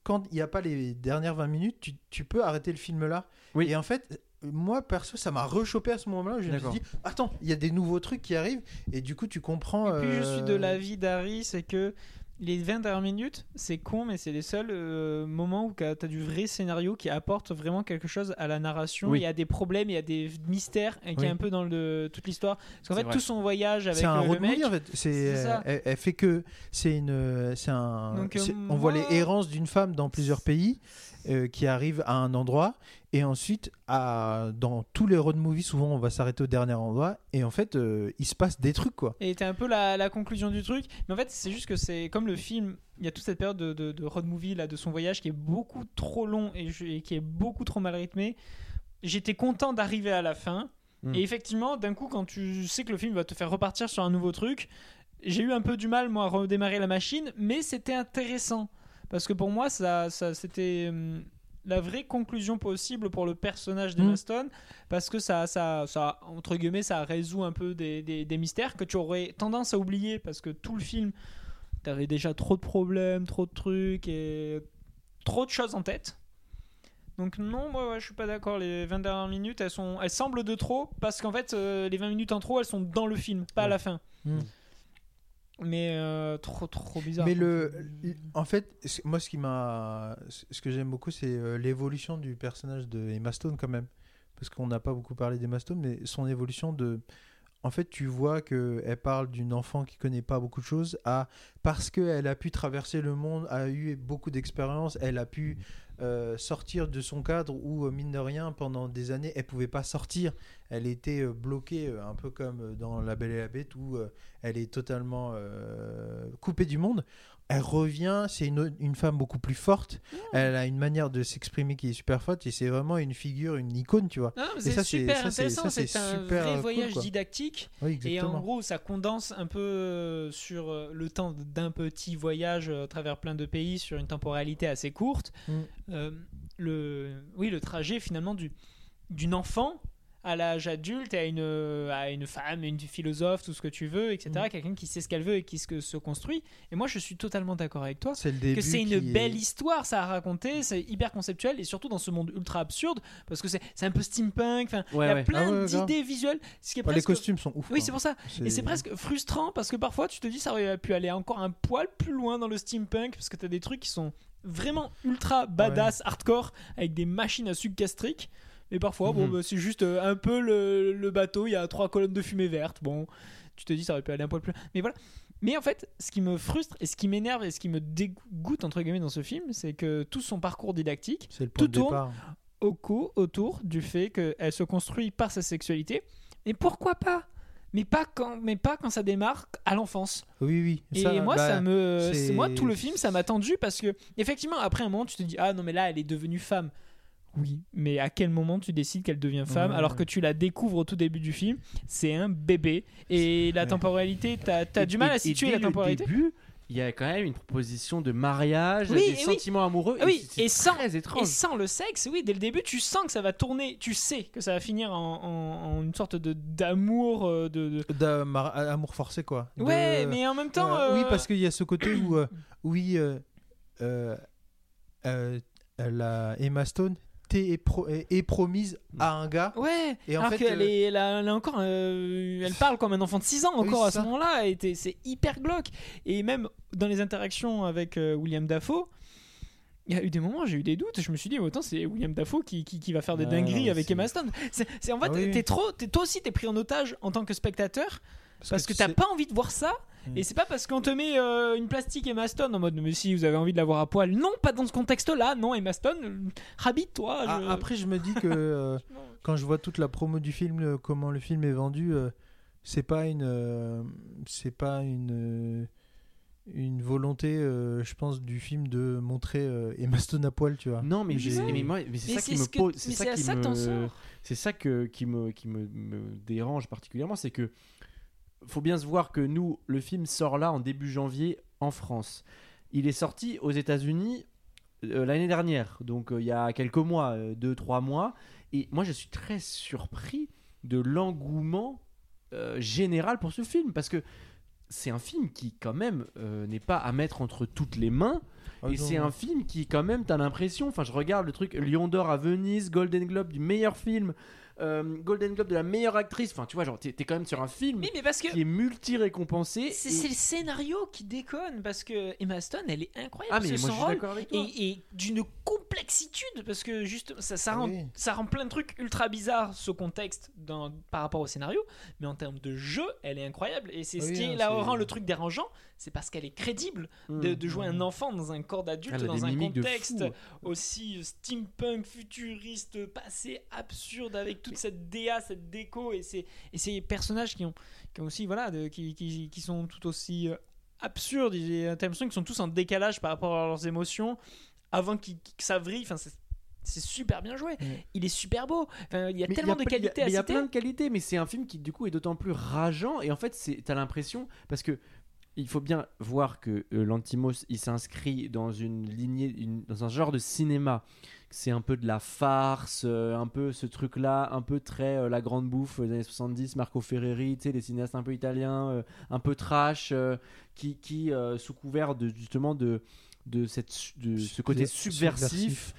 quand il n'y a pas les dernières 20 minutes, tu, tu peux arrêter le film là.
Oui.
Et en fait, moi perso, ça m'a rechopé à ce moment-là. Je me suis dit, attends, il y a des nouveaux trucs qui arrivent et du coup, tu comprends.
Et puis je suis de l'avis d'Harry, c'est que les 20 dernières minutes, c'est con, mais c'est les seuls euh, moments où tu as du vrai scénario qui apporte vraiment quelque chose à la narration.
Oui.
Il y a des problèmes, il y a des mystères et qui
Oui.
est un peu dans le, toute l'histoire. Parce qu'en fait,
vrai.
tout son voyage avec
C'est un
euh, le mec.
en fait. C'est, elle, elle fait que c'est une, c'est un.
Donc, euh,
on voit les errances d'une femme dans plusieurs pays euh, qui arrive à un endroit et ensuite à, dans tous les road movies souvent on va s'arrêter au dernier endroit et en fait euh, il se passe des trucs quoi.
Et c'était un peu la, la conclusion du truc. Mais en fait, c'est juste que c'est comme le film, il y a toute cette période de, de- de road movie là, de son voyage qui est beaucoup trop long et, qui est beaucoup trop mal rythmé. J'étais content d'arriver à la fin.
Mm.
Et effectivement, d'un coup, quand tu sais que le film va te faire repartir sur un nouveau truc, j'ai eu un peu du mal moi à redémarrer la machine, mais c'était intéressant parce que pour moi, ça, ça c'était hum, la vraie conclusion possible pour le personnage d'Emma
Mm.
Stone parce que ça, ça, ça, entre guillemets, ça résout un peu des, des- des mystères que tu aurais tendance à oublier parce que tout le film, t'avais déjà trop de problèmes, trop de trucs et trop de choses en tête. Donc non, moi ouais, je suis pas d'accord. Les 20 dernières minutes, elles sont, elles semblent de trop parce qu'en fait, euh, les 20 minutes en trop, elles sont dans le film, pas à la fin.
Mm.
Mais euh, trop, trop bizarre.
Mais le, en fait, moi, ce qui m'a, ce que j'aime beaucoup, c'est euh, l'évolution du personnage de Emma Stone quand même, parce qu'on n'a pas beaucoup parlé d'Emma Stone, mais son évolution de, en fait, tu vois que elle parle d'une enfant qui connaît pas beaucoup de choses à parce qu'elle a pu traverser le monde, a eu beaucoup d'expérience, elle a pu euh, sortir de son cadre où euh, mine de rien pendant des années elle pouvait pas sortir, elle était euh, bloquée, un peu comme dans La Belle et la Bête, où elle est totalement coupée du monde. Elle revient, c'est une, une femme beaucoup plus forte. Elle a une manière de s'exprimer qui est super forte et c'est vraiment une figure, une icône, tu vois. Et ça, c'est-
super intéressant.
c'est
un
super,
vrai
cool,
voyage
quoi.
didactique.
Oui,
Et en gros, ça condense un peu euh, sur euh, le temps d'un petit voyage euh, à travers plein de pays sur une temporalité assez courte.
Mm.
Euh, le, oui, le trajet finalement du, d'une enfant à l'âge adulte, à une, à une femme, une philosophe, tout ce que tu veux, etc.
Mm.
Quelqu'un qui sait ce qu'elle veut et qui se, se construit. Et moi, je suis totalement d'accord avec toi
c'est le début.
que c'est une
est-
belle histoire ça à raconter, c'est hyper conceptuel et surtout dans ce monde ultra absurde parce que c'est un peu steampunk, enfin il y a
ouais.
plein
Ah ouais,
d'idées visuelles, ce qui est
les costumes sont ouf.
oui
hein.
c'est pour ça et c'est presque frustrant parce que parfois tu te dis ça aurait pu aller encore un poil plus loin dans le steampunk parce que tu as des trucs qui sont vraiment ultra badass, hardcore avec des machines à sucre gastrique. Mais parfois, bon,
Mhm.
bah, c'est juste euh, un peu le, le bateau, il y a trois colonnes de fumée verte. Bon, tu te dis ça aurait pu aller un poil plus loin. Mais voilà. Mais en fait, ce qui me frustre et ce qui m'énerve et ce qui me dégoûte entre guillemets dans ce film, c'est que tout son parcours didactique
le
tout tourne. au autour du fait qu'elle se construit par sa sexualité. Et pourquoi pas? Mais pas, quand, mais pas quand ça démarre à l'enfance.
Oui, oui.
Et moi,
bah,
ça me,
c'est-
c'est- moi, tout le film, ça m'a tendu parce que, effectivement, après un moment, tu te dis, ah non, mais là, elle est devenue femme. Oui, mais à quel moment tu décides qu'elle devient femme
Ouais.
alors que tu la découvres au tout début du film C'est un bébé. Et la temporalité, t'as as
Et-
du mal
et-
à
et
situer
dès
la
le
temporalité.
début, il y a quand même une proposition de mariage,
Oui,
des
et oui.
sentiments amoureux.
Oui, et sans-
très
Et
étrange.
sans le sexe, oui, dès le début, tu sens que ça va tourner, tu sais que ça va finir en, en- en une sorte de d'amour. euh, De, de-
D'amar- amour forcé, quoi. De-
Ouais, mais en même temps.
Euh, Oui,
euh,
parce qu'il y a ce côté où, euh, oui, la Emma Stone est, pro- est- est promise à un gars.
Ouais,
Et en
alors
fait,
qu'elle
euh,
est, elle a- elle a encore, euh, elle parle comme un enfant de 6 ans
Oui,
encore à ce moment-là, et c'est hyper glauque. Et même dans les interactions avec euh, William Dafoe, il y a eu des moments, j'ai eu des doutes, je me suis dit, autant c'est William Dafoe qui, qui, qui va faire des dingueries
non,
avec Emma Stone. C'est, en fait,
Ah oui.
t'es trop, toi aussi t'es pris en otage en tant que spectateur, parce que
tu
t'as pas envie de voir ça. Et c'est pas parce qu'on te met euh, une plastique Emma Stone en mode mais si vous avez envie de la voir à poil, non, pas dans ce contexte-là, non Emma Stone, euh, habite-toi.
Ah,
je-
Après, je me dis que euh, quand je vois toute la promo du film, euh, comment le film est vendu, euh, c'est pas une, euh, c'est pas une, euh, une volonté, euh, je pense, du film de montrer euh, Emma Stone à poil, tu vois.
Non, mais, mais moi, mais c'est ça qui me pose, c'est ça
à
qui
ça que t'en
me,
sors.
c'est ça que qui me qui me, me dérange particulièrement, c'est que faut bien se voir que nous, le film sort là en début janvier en France. Il est sorti aux États-Unis euh, l'année dernière, donc euh, il y a quelques mois, euh, deux trois mois, et moi je suis très surpris de l'engouement euh, général pour ce film parce que c'est un film qui quand même euh, n'est pas à mettre entre toutes les mains
Ah,
et c'est un film qui, quand même, t'as l'impression. Enfin, je regarde le truc Lion d'Or à Venise, Golden Globe du meilleur film, euh, Golden Globe de la meilleure actrice. Enfin, tu vois, genre, t'es quand même sur un film
Oui, mais parce que
qui est multi-récompensé.
c'est
et-
le scénario qui déconne parce que Emma Stone elle est incroyable
Ah, mais je
son
suis
rôle
avec toi.
d'une complexitude parce que juste ça, ça,
Ah
rend,
oui.
ça rend plein de trucs ultra bizarres ce contexte dans, par rapport au scénario mais en termes de jeu elle est incroyable et c'est ce
Oui,
qui là
c'est-
rend le truc dérangeant c'est parce qu'elle est crédible de,
Mm.
de jouer un enfant dans un corps d'adulte dans un contexte aussi steampunk futuriste passé absurde avec toute cette DA cette déco et ces, et ces personnages qui ont, qui ont aussi voilà de- qui, qui, qui sont tout aussi euh, absurdes j'ai l'impression qu'ils sont tous en décalage par rapport à leurs émotions avant qu'ils- que ça vrille enfin c'est c'est super bien joué.
Ouais.
Il est super beau. Enfin, il y a
Mais
tellement
y
de
a
qualités
Il y a,
à
il y a plein de qualités, mais c'est un film qui du coup est d'autant plus rageant. Et en fait, t'as l'impression parce que il faut bien voir que euh, Lantimos il s'inscrit dans une lignée, une- dans un genre de cinéma. C'est un peu de la farce, euh, un peu ce truc-là, un peu très euh, la grande bouffe des années 70, Marco Ferreri, tu sais, les cinéastes un peu italiens, un peu trash, qui, qui sous couvert de justement de de cette de ce côté subversif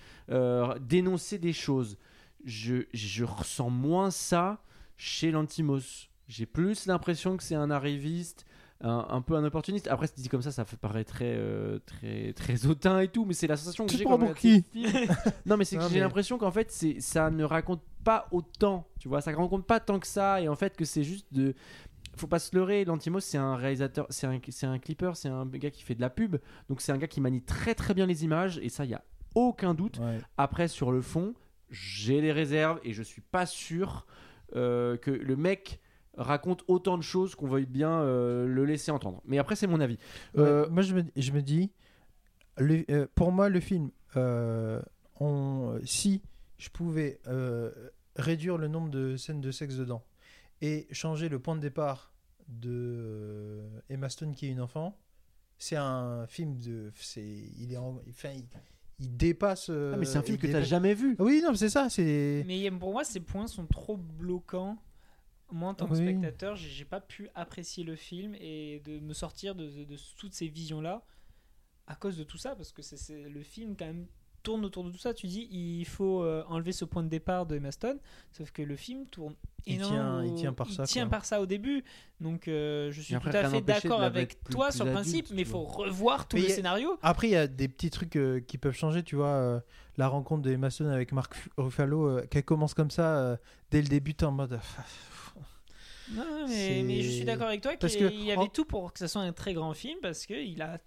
dénoncer des choses. Je, je ressens moins ça chez Lantimos. J'ai plus l'impression que c'est un arriviste, un, un peu un opportuniste. Après, c'est dit comme ça, ça fait paraître très, euh, très, très hautain et tout, mais c'est la sensation que
Tu
j'ai quand
pour qui.
Non, mais c'est que j'ai
mais-
l'impression qu'en fait, c'est, ça ne raconte pas autant. Tu vois, ça raconte pas tant que ça, et en fait, que c'est juste de. Faut pas se leurrer, Lantimos c'est un réalisateur, c'est un, c'est un clipper, c'est un gars qui fait de la pub, donc c'est un gars qui manie très très bien les images, et ça, il y a aucun doute.
Ouais.
Après, sur le fond, j'ai des réserves et je suis pas sûr euh, que le mec raconte autant de choses qu'on veuille bien euh, le laisser entendre. Mais après, c'est mon avis.
Ouais,
Euh,
moi, je me, je me dis, le- euh, pour moi, le film, euh, on, si je pouvais euh, réduire le nombre de scènes de sexe dedans et changer le point de départ de euh, Emma Stone qui est une enfant, c'est un film de, c'est, il est, en- enfin, il, il dépasse. euh,
ah, mais c'est un film
il
que tu
dépasse-
jamais vu.
Oui, non, c'est ça, c'est.
Mais pour moi, ces points sont trop bloquants. Moi, en tant que
Oui.
spectateur, j'ai pas pu apprécier le film et de me sortir de, de- de toutes ces visions-là à cause de tout ça, parce que c'est le film quand même tourne autour de tout ça. Tu dis, il faut euh, enlever ce point de départ de Emma Stone, sauf que le film tourne
Il tient- il tient par ça,
tient par ça au début. Donc, euh, je suis
après,
tout à fait d'accord avec
plus-
toi
plus
sur le principe, mais il faut revoir tout
Mais
le
il a-
scénario.
Après, il y a des petits trucs euh, qui peuvent changer, tu vois. euh, la rencontre de Emma Stone avec Mark Ruffalo, qu'elle commence comme ça dès le début, en mode.
Non, mais, je suis d'accord avec toi qu'il y avait
en-
tout pour que ça soit un très grand film parce qu'il a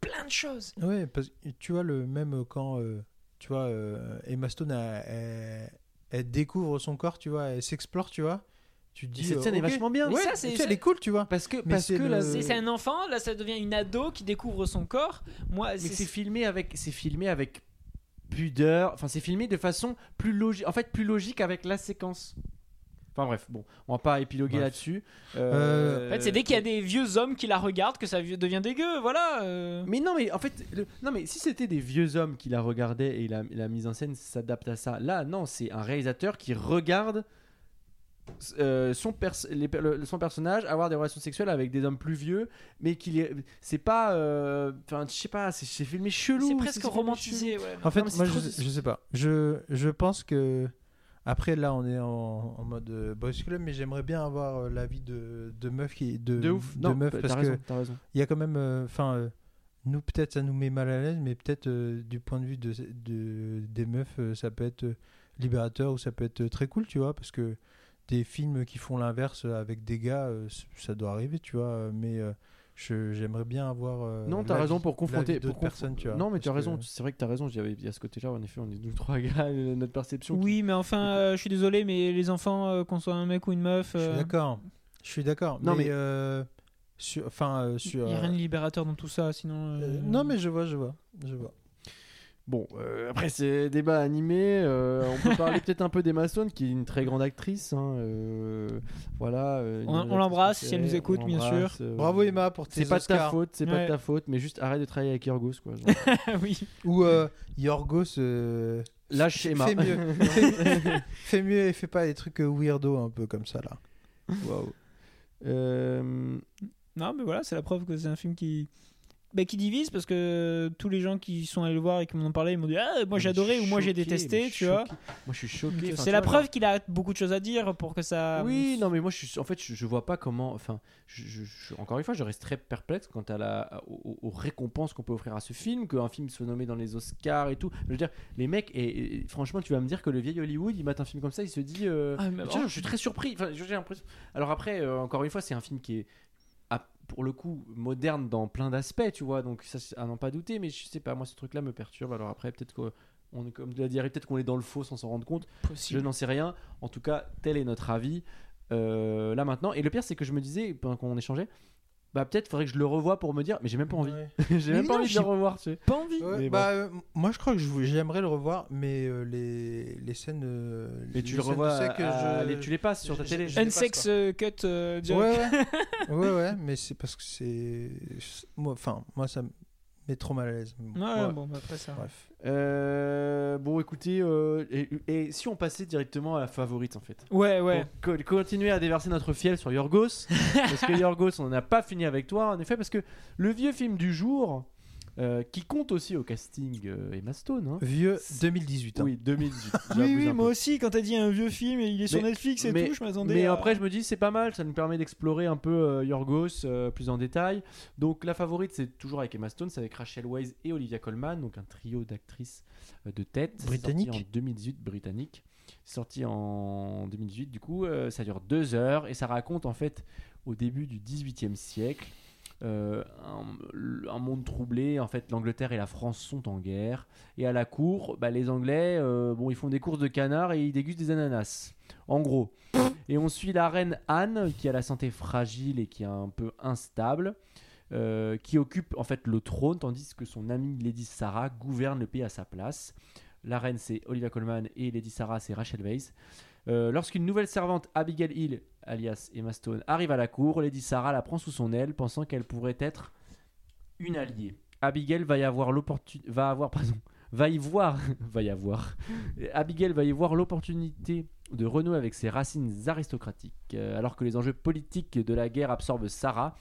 plein de choses.
Ouais, parce que tu vois, le même quand euh, tu vois, euh, Emma Stone, elle, elle- elle découvre son corps, tu vois, elle s'explore, tu vois. Tu te dis.
cette
euh,
scène est vachement bien.
Ouais,
ça, c'est-
tu sais, elle est cool, tu vois.
Parce que,
Mais
parce
c'est
que
le-
C'est c'est un enfant, là ça devient une ado qui découvre son corps. Moi,
mais
c'est
c'est filmé avec, c'est filmé avec pudeur. Enfin, c'est filmé de façon plus logique. En fait, plus logique avec la séquence. Enfin bref, bon, on va pas épiloguer là-dessus.
Euh,
En fait, c'est dès qu'il y a des vieux hommes qui la regardent que ça devient dégueu, voilà. euh.
Mais non, mais en fait, le- non, mais si c'était des vieux hommes qui la regardaient et la, la mise en scène s'adapte à ça, là, non, c'est un réalisateur qui regarde euh, son, pers- les per- le- son personnage avoir des relations sexuelles avec des hommes plus vieux, mais qui les- c'est pas, euh, enfin, je sais pas, c'est c'est filmé chelou.
C'est presque
filmé
romantisé, ouais.
En fait,
mais c'est
moi,
trop-
je, je sais pas. Je, je pense que. Après, là, on est en, en mode euh, boys club, mais j'aimerais bien avoir euh, l'avis de, de meufs qui. De,
De ouf,
de
non,
meufs,
t'as
parce
raison,
que il y a quand même. Enfin, euh, nous, peut-être, ça nous met mal à l'aise, mais peut-être euh, du point de vue de, de- des meufs, euh, ça peut être euh, libérateur ou ça peut être très cool, tu vois, parce que des films qui font l'inverse avec des gars, ça doit arriver, tu vois, mais j'aimerais bien avoir. euh,
Non, t'as raison pour confronter.
d'autres
conf-
personnes, tu vois.
non, mais tu as raison.
que-
C'est vrai que t'as raison. Il y avait- il y a ce côté-là. En effet, on est nous trois gars. Notre perception. qui-
Oui, mais enfin, euh, je suis désolé, mais les enfants, euh, qu'on soit un mec ou une meuf,
Je suis d'accord. Je suis d'accord.
Non,
mais,
mais-
euh, sur, enfin, euh,
il
sur.
n'y a rien de libérateur dans tout ça, sinon.
euh,
euh,
non, mais je vois, je vois, je vois.
Bon, euh, après c'est débat animé, euh, on peut parler peut-être un peu d'Emma Stone, qui est une très grande actrice. hein, euh, voilà. euh,
On- l'embrasse, si elle nous écoute, bien sûr.
euh,
Bravo Emma pour tes
C'est pas de ta faute, c'est pas de ta faute, mais juste arrête de travailler avec Yorgos quoi.
oui.
Ou euh, Yorgos. euh,
Lâche Emma.
Fais mieux. fais, mieux et fais pas des trucs weirdo un peu comme ça là.
Waouh.
Non, mais voilà, c'est la preuve que c'est un film qui. Bah, qui divise parce que tous les gens qui sont allés le voir et qui m'en ont parlé, ils m'ont dit Ah, moi j'ai adoré ou moi j'ai détesté, tu vois.
Moi je suis choqué. Enfin,
C'est la
vois,
preuve qu'il a beaucoup de choses à dire pour que ça.
Oui, non, mais moi, je suis, en fait, je, je vois pas comment. Enfin, je, je- je- encore une fois, je reste très perplexe quant à la, aux, aux récompenses qu'on peut offrir à ce film, qu'un film soit nommé dans les Oscars et tout. Je veux dire, les mecs, et, et franchement, tu vas me dire que le vieil Hollywood, il mate un film comme ça, il se dit. euh,
Ah, mais
tiens, je suis très surpris. Enfin, j'ai l'impression. Alors après, euh, encore une fois, c'est un film qui est. pour le coup, moderne dans plein d'aspects, tu vois, donc ça, c'est à n'en pas douter, mais je sais pas, moi, ce truc-là me perturbe. Alors après, peut-être qu'on est, comme tu l'as dit, peut-être qu'on est dans le faux sans s'en rendre compte. Je n'en sais rien. En tout cas, tel est notre avis euh, là maintenant. Et le pire, c'est que je me disais pendant qu'on échangeait, bah peut-être faudrait que je le revoie pour me dire, mais j'ai même pas envie.
Ouais.
j'ai
Mais
même pas
non,
envie de le revoir. Tu sais.
Pas envie.
Ouais,
Mais
bah, euh, moi je crois que j'aimerais le revoir, mais euh, les, les scènes. euh,
Mais tu
les
le revois, à-
je-
les- tu les passes sur ta télé.
Un sex euh, cut euh, direct.
Ouais, ouais. ouais, ouais, mais c'est parce que c'est. Moi, enfin, moi ça me met trop mal à l'aise. mais bon,
Ouais,
Ouais.
bon, bah, après ça.
Bref.
Euh, bon, écoutez, euh, et, et si on passait directement à la favorite en fait
Ouais, ouais.
Pour co- continuer à déverser notre fiel sur Yorgos. parce que Yorgos, on n'a pas fini avec toi, en effet, parce que le vieux film du jour, euh, qui compte aussi au casting euh, Emma Stone, hein.
Vieux 2018. hein.
oui, 2018.
Oui, oui, moi
peu.
aussi, quand t'as dit un vieux film et il est sur Netflix et
mais-
tout, je m'attendais.
Mais
à-
après, je me dis, c'est pas mal, ça nous permet d'explorer un peu euh, Yorgos euh, plus en détail. Donc, la favorite, c'est toujours avec Emma Stone, c'est avec Rachel Weisz et Olivia Colman, donc un trio d'actrices de tête.
Britannique.
Sorti en 2018, britannique. Sorti en 2018, du coup, ça dure deux heures et ça raconte en fait au début du 18e siècle euh, un, monde troublé. En fait, l'Angleterre et la France sont en guerre. Et à la cour, bah, les Anglais, euh, bon, ils font des courses de canards et ils dégustent des ananas. En gros. Et on suit la reine Anne, qui a la santé fragile et qui est un peu instable. euh, qui occupe en fait le trône tandis que son amie Lady Sarah gouverne le pays à sa place. La reine c'est Olivia Colman et Lady Sarah c'est Rachel Weisz. Euh, Lorsqu'une nouvelle servante, Abigail Hill, alias Emma Stone, arrive à la cour, Lady Sarah la prend sous son aile, pensant qu'elle pourrait être une alliée. Abigail va y avoir l'opportunité, va avoir, pardon, va y voir, va y avoir. Abigail va y voir l'opportunité de renouer avec ses racines aristocratiques, Euh, alors que les enjeux politiques de la guerre absorbent Sarah.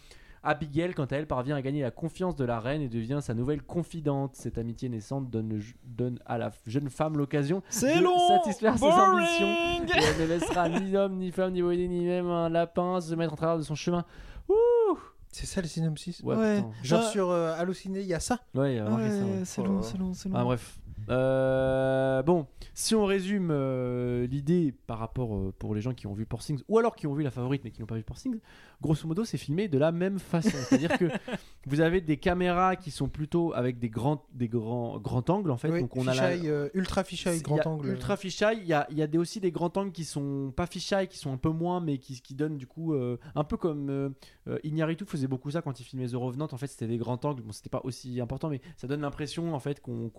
Abigail, quant à elle, parvient à gagner la confiance de la reine et devient sa nouvelle confidente. Cette amitié naissante donne, le- donne à la jeune femme l'occasion de
long
satisfaire ses ambitions. Et elle ne laissera ni homme, ni femme, ni voyer, ni même un lapin se mettre en travers de son chemin. Ouh
C'est ça le synopsis
Ouais,
Ouais.
Genre
Ah.
sur euh, Allociné, il y a ça
Ouais, il a marqué ça, ouais.
Ouais, c'est
Oh
long,
là.
c'est long, c'est long.
Ah, bref. Euh, bon, si on résume euh, l'idée par rapport euh, pour les gens qui ont vu Poor Things ou alors qui ont vu la favorite mais qui n'ont pas vu Poor Things, grosso modo c'est filmé de la même façon. C'est-à-dire que vous avez des caméras qui sont plutôt avec des grands, des grands, grands angles en fait.
Oui,
Donc on a la,
ultra fisheye, grand angle.
Ultra fisheye, il y a, y a des, aussi des grands angles qui sont pas fisheye, qui sont un peu moins, mais qui, qui donnent du coup un peu comme Iñárritu faisait beaucoup ça quand il filmait The Revenant. En fait, c'était des grands angles. Bon, c'était pas aussi important, mais ça donne l'impression en fait qu'on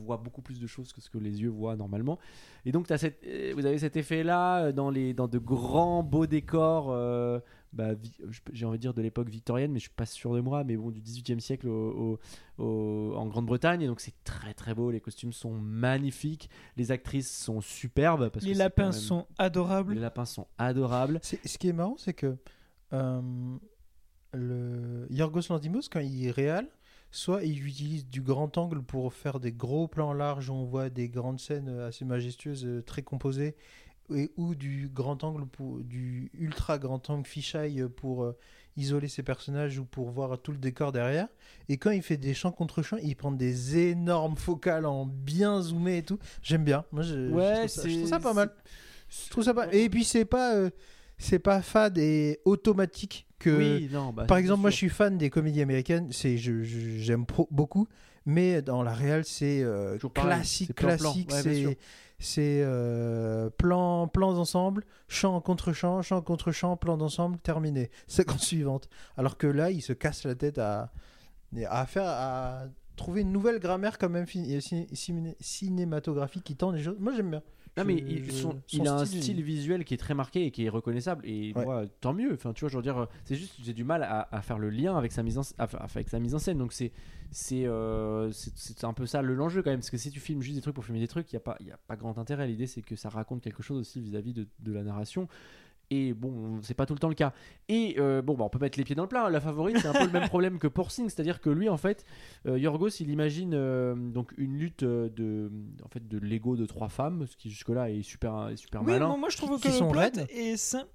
voit beaucoup plus de choses que ce que les yeux voient normalement. Et donc, t'as cette, euh, vous avez cet effet-là dans, les, dans de grands beaux décors. euh, bah, j'ai envie de dire de l'époque victorienne, mais je suis pas sûr de moi, mais bon, du 18e siècle au- au- au- en Grande-Bretagne. Et donc, c'est très très beau. Les costumes sont magnifiques. Les actrices sont superbes. Parce
Les
que
lapins
même-
sont adorables.
Les lapins sont adorables.
Ce qui est marrant, c'est que euh, le Yorgos Lanthimos, quand il est réel, soit il utilise du grand angle pour faire des gros plans larges où on voit des grandes scènes assez majestueuses, euh, très composées, et, ou du grand angle, pour, du ultra grand angle fisheye pour euh, isoler ses personnages ou pour voir tout le décor derrière. Et quand il fait des champs contre champs, il prend des énormes focales en bien zoomé et tout. J'aime bien. Moi, je, je
Ouais,
trouve ça, je trouve ça pas mal. Je trouve ça pas. Et puis c'est pas, euh, c'est pas fade et automatique que.
Oui, non, bah,
Par exemple, moi je
sûr.
suis fan des comédies américaines. C'est, je, j'aime beaucoup, mais dans la réelle c'est euh,
Toujours pareil,
classique,
c'est
classique.
Sûr.
c'est euh, plan, plans ensemble, chant contre chant, chant contre chant, plan d'ensemble, terminé. Séquence suivante. Alors que là, il se casse la tête à, à faire, à trouver une nouvelle grammaire quand même ciné- ciné- cinématographique qui tend des choses. Moi j'aime bien.
Non, mais il, son-
son
il a un
style,
visuel qui est très marqué et qui est reconnaissable. Et
Ouais.
moi, tant mieux. Enfin, tu vois, je veux dire, c'est juste que j'ai du mal à, à faire le lien avec sa mise en, à- avec sa mise en scène. Donc, c'est c'est euh, un peu ça le- l'enjeu quand même. Parce que si tu filmes juste des trucs pour filmer des trucs, il n'y a, pas- y a pas grand intérêt. L'idée, c'est que ça raconte quelque chose aussi vis-à-vis de, de la narration. Et bon, c'est pas tout le temps le cas. Et euh, bon, bah, on peut mettre les pieds dans le plat. La favorite, c'est un peu le même problème que Porsing, c'est-à-dire que lui, en fait, euh, Yorgos, il imagine euh, donc une lutte de, en fait, de l'ego de trois femmes, ce qui jusque-là est super, est super
Oui,
malin.
moi, moi, je trouve
Qui
que
sont
le plot
raides
est simple.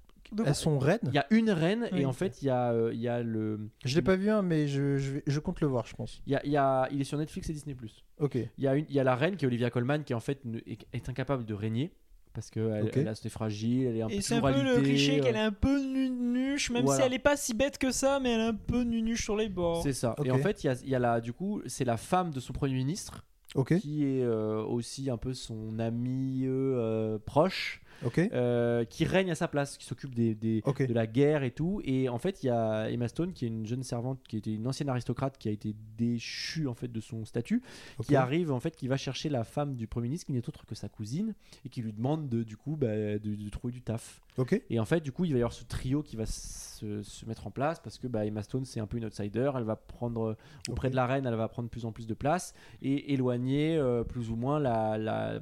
Elles sont raides.
Il y a une reine
Oui.
et en fait, il y a, euh, il y a le.
Je l'ai pas vu un, mais je, je, compte le voir, je pense.
Il y a, il y a- il est sur Netflix et Disney+.
Ok.
Il y a, une, il y a la reine qui est Olivia Colman qui en fait ne- est, est incapable de régner parce qu'elle
Ok.
elle est fragile, elle est un peu
Et c'est un peu le cliché
alitée,
qu'elle est un peu nunuche, même
Voilà.
si elle est pas si bête que ça, mais elle est un peu nunuche sur les bords.
C'est ça. Et en fait, il y a, il y a la, du coup, c'est la femme de son premier ministre qui est euh, aussi un peu son ami euh, proche,
Ok.
euh, qui règne à sa place, qui s'occupe des, des- de la guerre et tout. Et en fait, il y a Emma Stone qui est une jeune servante, qui était une ancienne aristocrate, qui a été déchue en fait de son statut, qui arrive en fait, qui va chercher la femme du premier ministre, qui n'est autre que sa cousine, et qui lui demande de, du coup bah, de, de trouver du taf.
Ok.
Et en fait, du coup, il va y avoir ce trio qui va se, se mettre en place parce que bah, Emma Stone, c'est un peu une outsider. Elle va prendre, euh, auprès de la reine, elle va prendre de plus en plus de place et éloigner euh, plus ou moins la, la,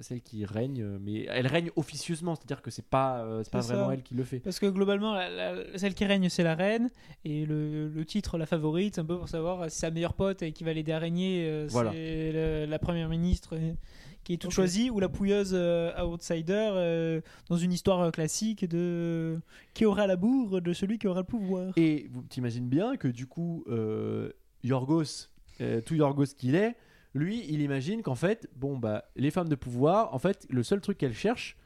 celle qui règne. Mais elle règne officieusement, c'est-à-dire que c'est pas, euh, c'est pas
ça.
vraiment elle qui le fait.
Parce que globalement, la- la- celle qui règne, c'est la reine. Et le, le titre, la favorite, un peu pour savoir si sa meilleure pote et qui va l'aider à régner, euh,
Voilà.
c'est la première ministre euh, qui est toute
Ok.
choisie, ou la pouilleuse euh, outsider dans une histoire classique de qui aura la bourre de celui qui aura le pouvoir.
Et vous t'imagines bien que du coup, Yorgos, tout Yorgos qu'il est, lui, il imagine qu'en fait, bon, bah, les femmes de pouvoir, en fait, le seul truc qu'elles cherchent,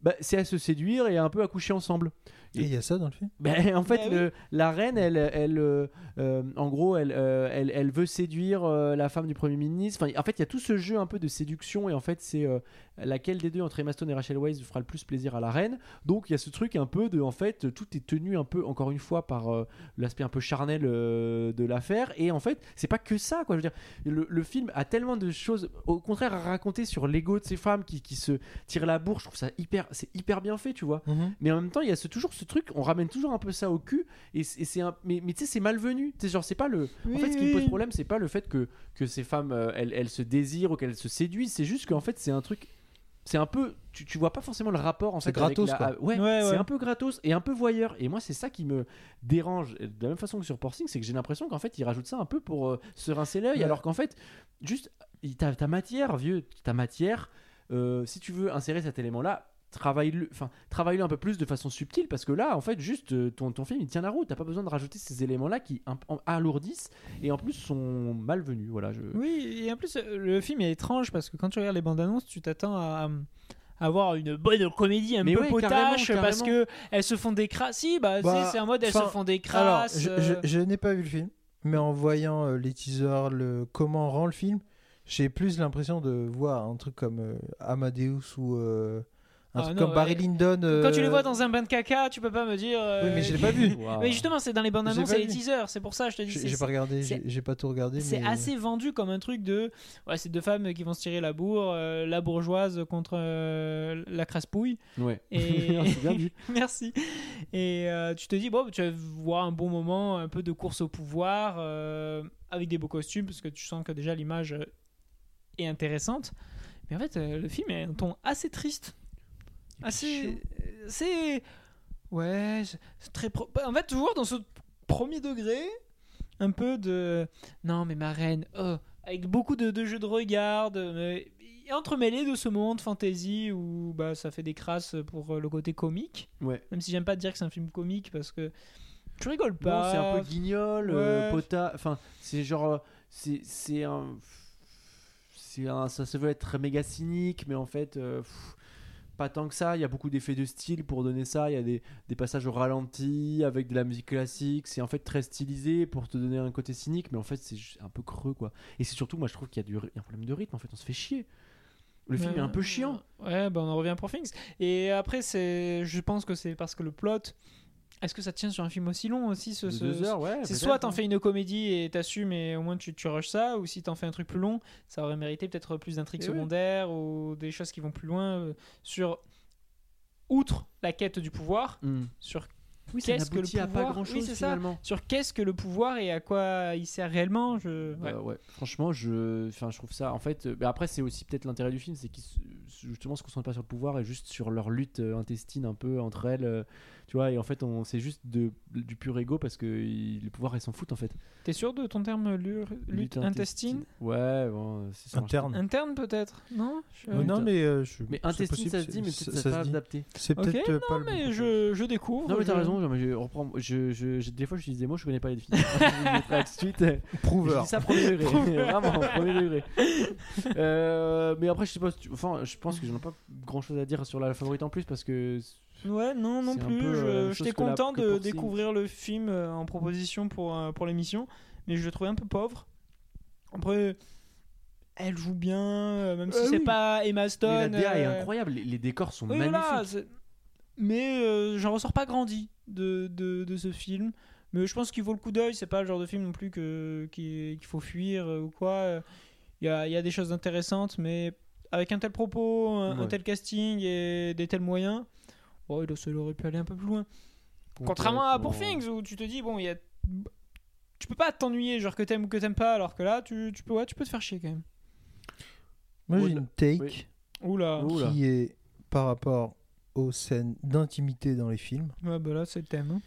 bah, c'est à se séduire et un peu à coucher ensemble.
Et il y a ça dans le film?
Ben, en fait,
oui.
le- la reine, elle, elle, euh, euh, en gros, elle, euh, elle, elle veut séduire euh, la femme du premier ministre. Enfin, en fait, il y a tout ce jeu un peu de séduction et en fait, c'est euh, laquelle des deux entre Emma Stone et Rachel Weisz fera le plus plaisir à la reine. Donc, il y a ce truc un peu de, en fait, tout est tenu un peu, encore une fois, par euh, l'aspect un peu charnel euh, de l'affaire. Et en fait, c'est pas que ça, quoi. Je veux dire, le, le film a tellement de choses, au contraire, à raconter sur l'ego de ces femmes qui, qui se tirent la bourre. Je trouve ça hyper, c'est hyper bien fait, tu vois. Mais en même temps, il y a ce, toujours ce truc, on ramène toujours un peu ça au cul, et, c'est- et c'est un, mais, mais tu sais, c'est malvenu. Tu sais, genre, c'est pas le. en fait, ce qui me pose problème, c'est pas le fait que, que ces femmes, euh, elles, elles se désirent ou qu'elles se séduisent, c'est juste qu'en fait, c'est un truc. C'est un peu. Tu, tu vois pas forcément le rapport en
C'est
fait. avec
gratos,
la-
quoi.
ah, ouais,
Ouais,
c'est
ouais.
un peu gratos et un peu voyeur. Et moi, c'est ça qui me dérange. De la même façon que sur Porcing, c'est que j'ai l'impression qu'en fait, ils rajoutent ça un peu pour euh, se rincer l'œil,
Ouais.
alors qu'en fait, juste, il- ta, ta matière, vieux, ta matière, euh, si tu veux insérer cet élément-là, travaille-le enfin, travaille-le un peu plus de façon subtile, parce que là, en fait, juste, euh, ton, ton film, il tient la route. T'as pas besoin de rajouter ces éléments-là qui un- en- alourdissent et en plus sont malvenus. Voilà, je...
Oui, et en plus, euh, le film est étrange parce que quand tu regardes les bandes annonces, tu t'attends à. avoir une bonne comédie un
Mais
peu
ouais,
potache
carrément,
parce que elles se font des crasses. Si, bah,
Bah,
c'est un mode elles se font des
Alors,
crasses.
je,
euh,
je- je n'ai pas vu le film, mais en voyant euh, les teasers, le comment rend le film, j'ai plus l'impression de voir un truc comme euh, Amadeus ou euh, un
Ah
truc
non,
comme Barry. Lyndon.
Quand tu les
euh,
vois dans un bain de caca, tu peux pas me dire. euh,
Oui, mais je l'ai pas vu.
Mais justement, c'est dans les bandes annonces et les
vu.
teasers. C'est pour ça, je te dis.
J'ai pas regardé, j'ai pas tout regardé.
C'est
mais-
assez vendu comme un truc de. Ouais, c'est deux femmes qui vont se tirer la bourre, euh, la bourgeoise contre euh, la crasse-pouille.
Ouais.
Et...
C'est bien dit.
Merci. Et euh, tu te dis, bon, tu vas voir un bon moment, un peu de course au pouvoir, euh, avec des beaux costumes, parce que tu sens que déjà l'image euh, est intéressante. Mais en fait, euh, le film est un ton assez triste. Assez. C'est. Ouais, c'est- c'est très. pro- En fait, toujours dans ce premier degré, un peu de. Non, mais ma reine, oh, avec beaucoup de, de jeux de regard, de- mais entremêlé de ce monde fantasy où bah, ça fait des crasses pour euh, le côté comique.
Ouais.
Même si j'aime pas dire que c'est un film comique parce que tu rigoles pas.
c'est un peu guignol, euh, pota. Enfin, c'est genre. euh, C'est c'est un. C'est un. Ça se veut être méga cynique, mais en fait. euh, pff, pas tant que ça, il y a beaucoup d'effets de style pour donner ça. Il y a des, des passages au ralenti avec de la musique classique. C'est en fait très stylisé pour te donner un côté cynique, mais en fait c'est un peu creux quoi. Et c'est surtout, moi je trouve qu'il y a du, il y a un problème de rythme. En fait, on se fait chier. Le film est un peu chiant.
Ouais, bah on en revient pour Things. Et après, c'est, je pense que c'est parce que le plot. Est-ce que ça tient sur un film aussi long aussi ce, ce-
deux heures, ouais.
C'est soit t'en
hein.
fais une comédie et t'assumes et au moins tu, tu rushes ça, ou si t'en fais un truc plus long, ça aurait mérité peut-être plus d'intrigues
Eh oui.
secondaires ou des choses qui vont plus loin euh, sur outre la quête du pouvoir,
Hmm.
sur
Oui, ça
Qu'est-ce que le
à pas
pouvoir
grand
Oui,
chose
c'est ça.
finalement.
sur qu'est-ce que le pouvoir et à quoi il sert réellement. Je... ouais.
Bah ouais, franchement, je, enfin, je trouve ça. En fait, euh, après, c'est aussi peut-être l'intérêt du film, c'est qu'ils justement se concentrent pas sur le pouvoir et juste sur leur lutte euh, intestine un peu entre elles, euh, tu vois. Et en fait, on c'est juste de, du pur ego parce que il- le pouvoir, ils s'en foutent en fait.
T'es sûr de ton terme lure- lutte intestine
Ouais, bon, c'est ça.
Interne.
Interne peut-être? Non? Je-
Euh, non, mais euh, je-
Mais intestine,
possible,
ça se dit, mais
ça-
peut-être ça,
ça
pas
se dit.
adapté.
C'est peut-être euh, pas le
mais
bon
je, je découvre.
Non, mais t'as
je-
raison. genre, mais je reprends. Je, je, des fois, j'utilise des mots, je connais pas les films. je mettrai tout de suite. euh, Je
Prouveur.
dis ça premier degré,
Prouveur.
vraiment premier degré. Euh, mais après, je sais pas. si tu- Enfin, je pense que j'en ai pas grand chose à dire sur la favorite en plus parce que
Ouais, non, non plus.
euh,
J'étais
la-
content de découvrir le film euh, en proposition pour, euh, pour l'émission, mais je le trouvais un peu pauvre. Après, elle joue bien, même si
Euh,
c'est
oui.
pas Emma
mais la
Stone.
DA est incroyable. Les, les décors sont
oui,
magnifiques.
mais euh, j'en ressors pas grandi de, de, de ce film. Mais je pense qu'il vaut le coup d'œil. C'est pas le genre de film non plus que- qu'il faut fuir ou quoi. Il y a, y a des choses intéressantes, mais avec un tel propos, un, tel casting et des tels moyens, oh, il aurait pu aller un peu plus loin. Contrairement à Pour. Things où tu te dis, bon, il y a. Tu peux pas t'ennuyer, genre que t'aimes ou que t'aimes pas, alors que là, tu, tu, peux, ouais, tu peux te faire chier quand même.
Moi, j'ai une take
Oui.
Oula.
Oula.
qui est par rapport aux scènes d'intimité dans les films.
Ouais, bah là, c'est le thème. hein.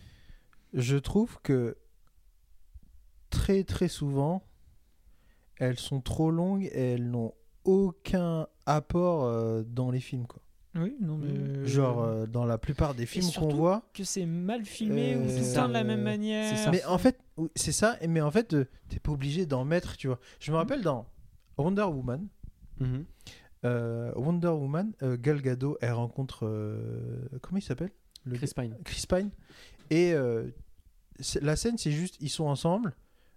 Je trouve que très très souvent, elles sont trop longues et elles n'ont aucun apport euh, dans les films. Quoi.
Oui, non, mais.
Euh,
Genre euh, dans la plupart des films qu'on voit.
que c'est mal filmé
Euh,
ou tout le
c'est
temps
ça.
de la même manière.
c'est ça.
Mais en fait, c'est ça. Mais en fait, t'es pas obligé d'en mettre, tu vois. Je me rappelle dans Wonder Woman. Euh, Wonder Woman, euh, Gal Gadot, elle rencontre. euh, comment il s'appelle? Le-
Chris Pine.
Chris Pine. Et euh, la scène, c'est juste, ils sont ensemble.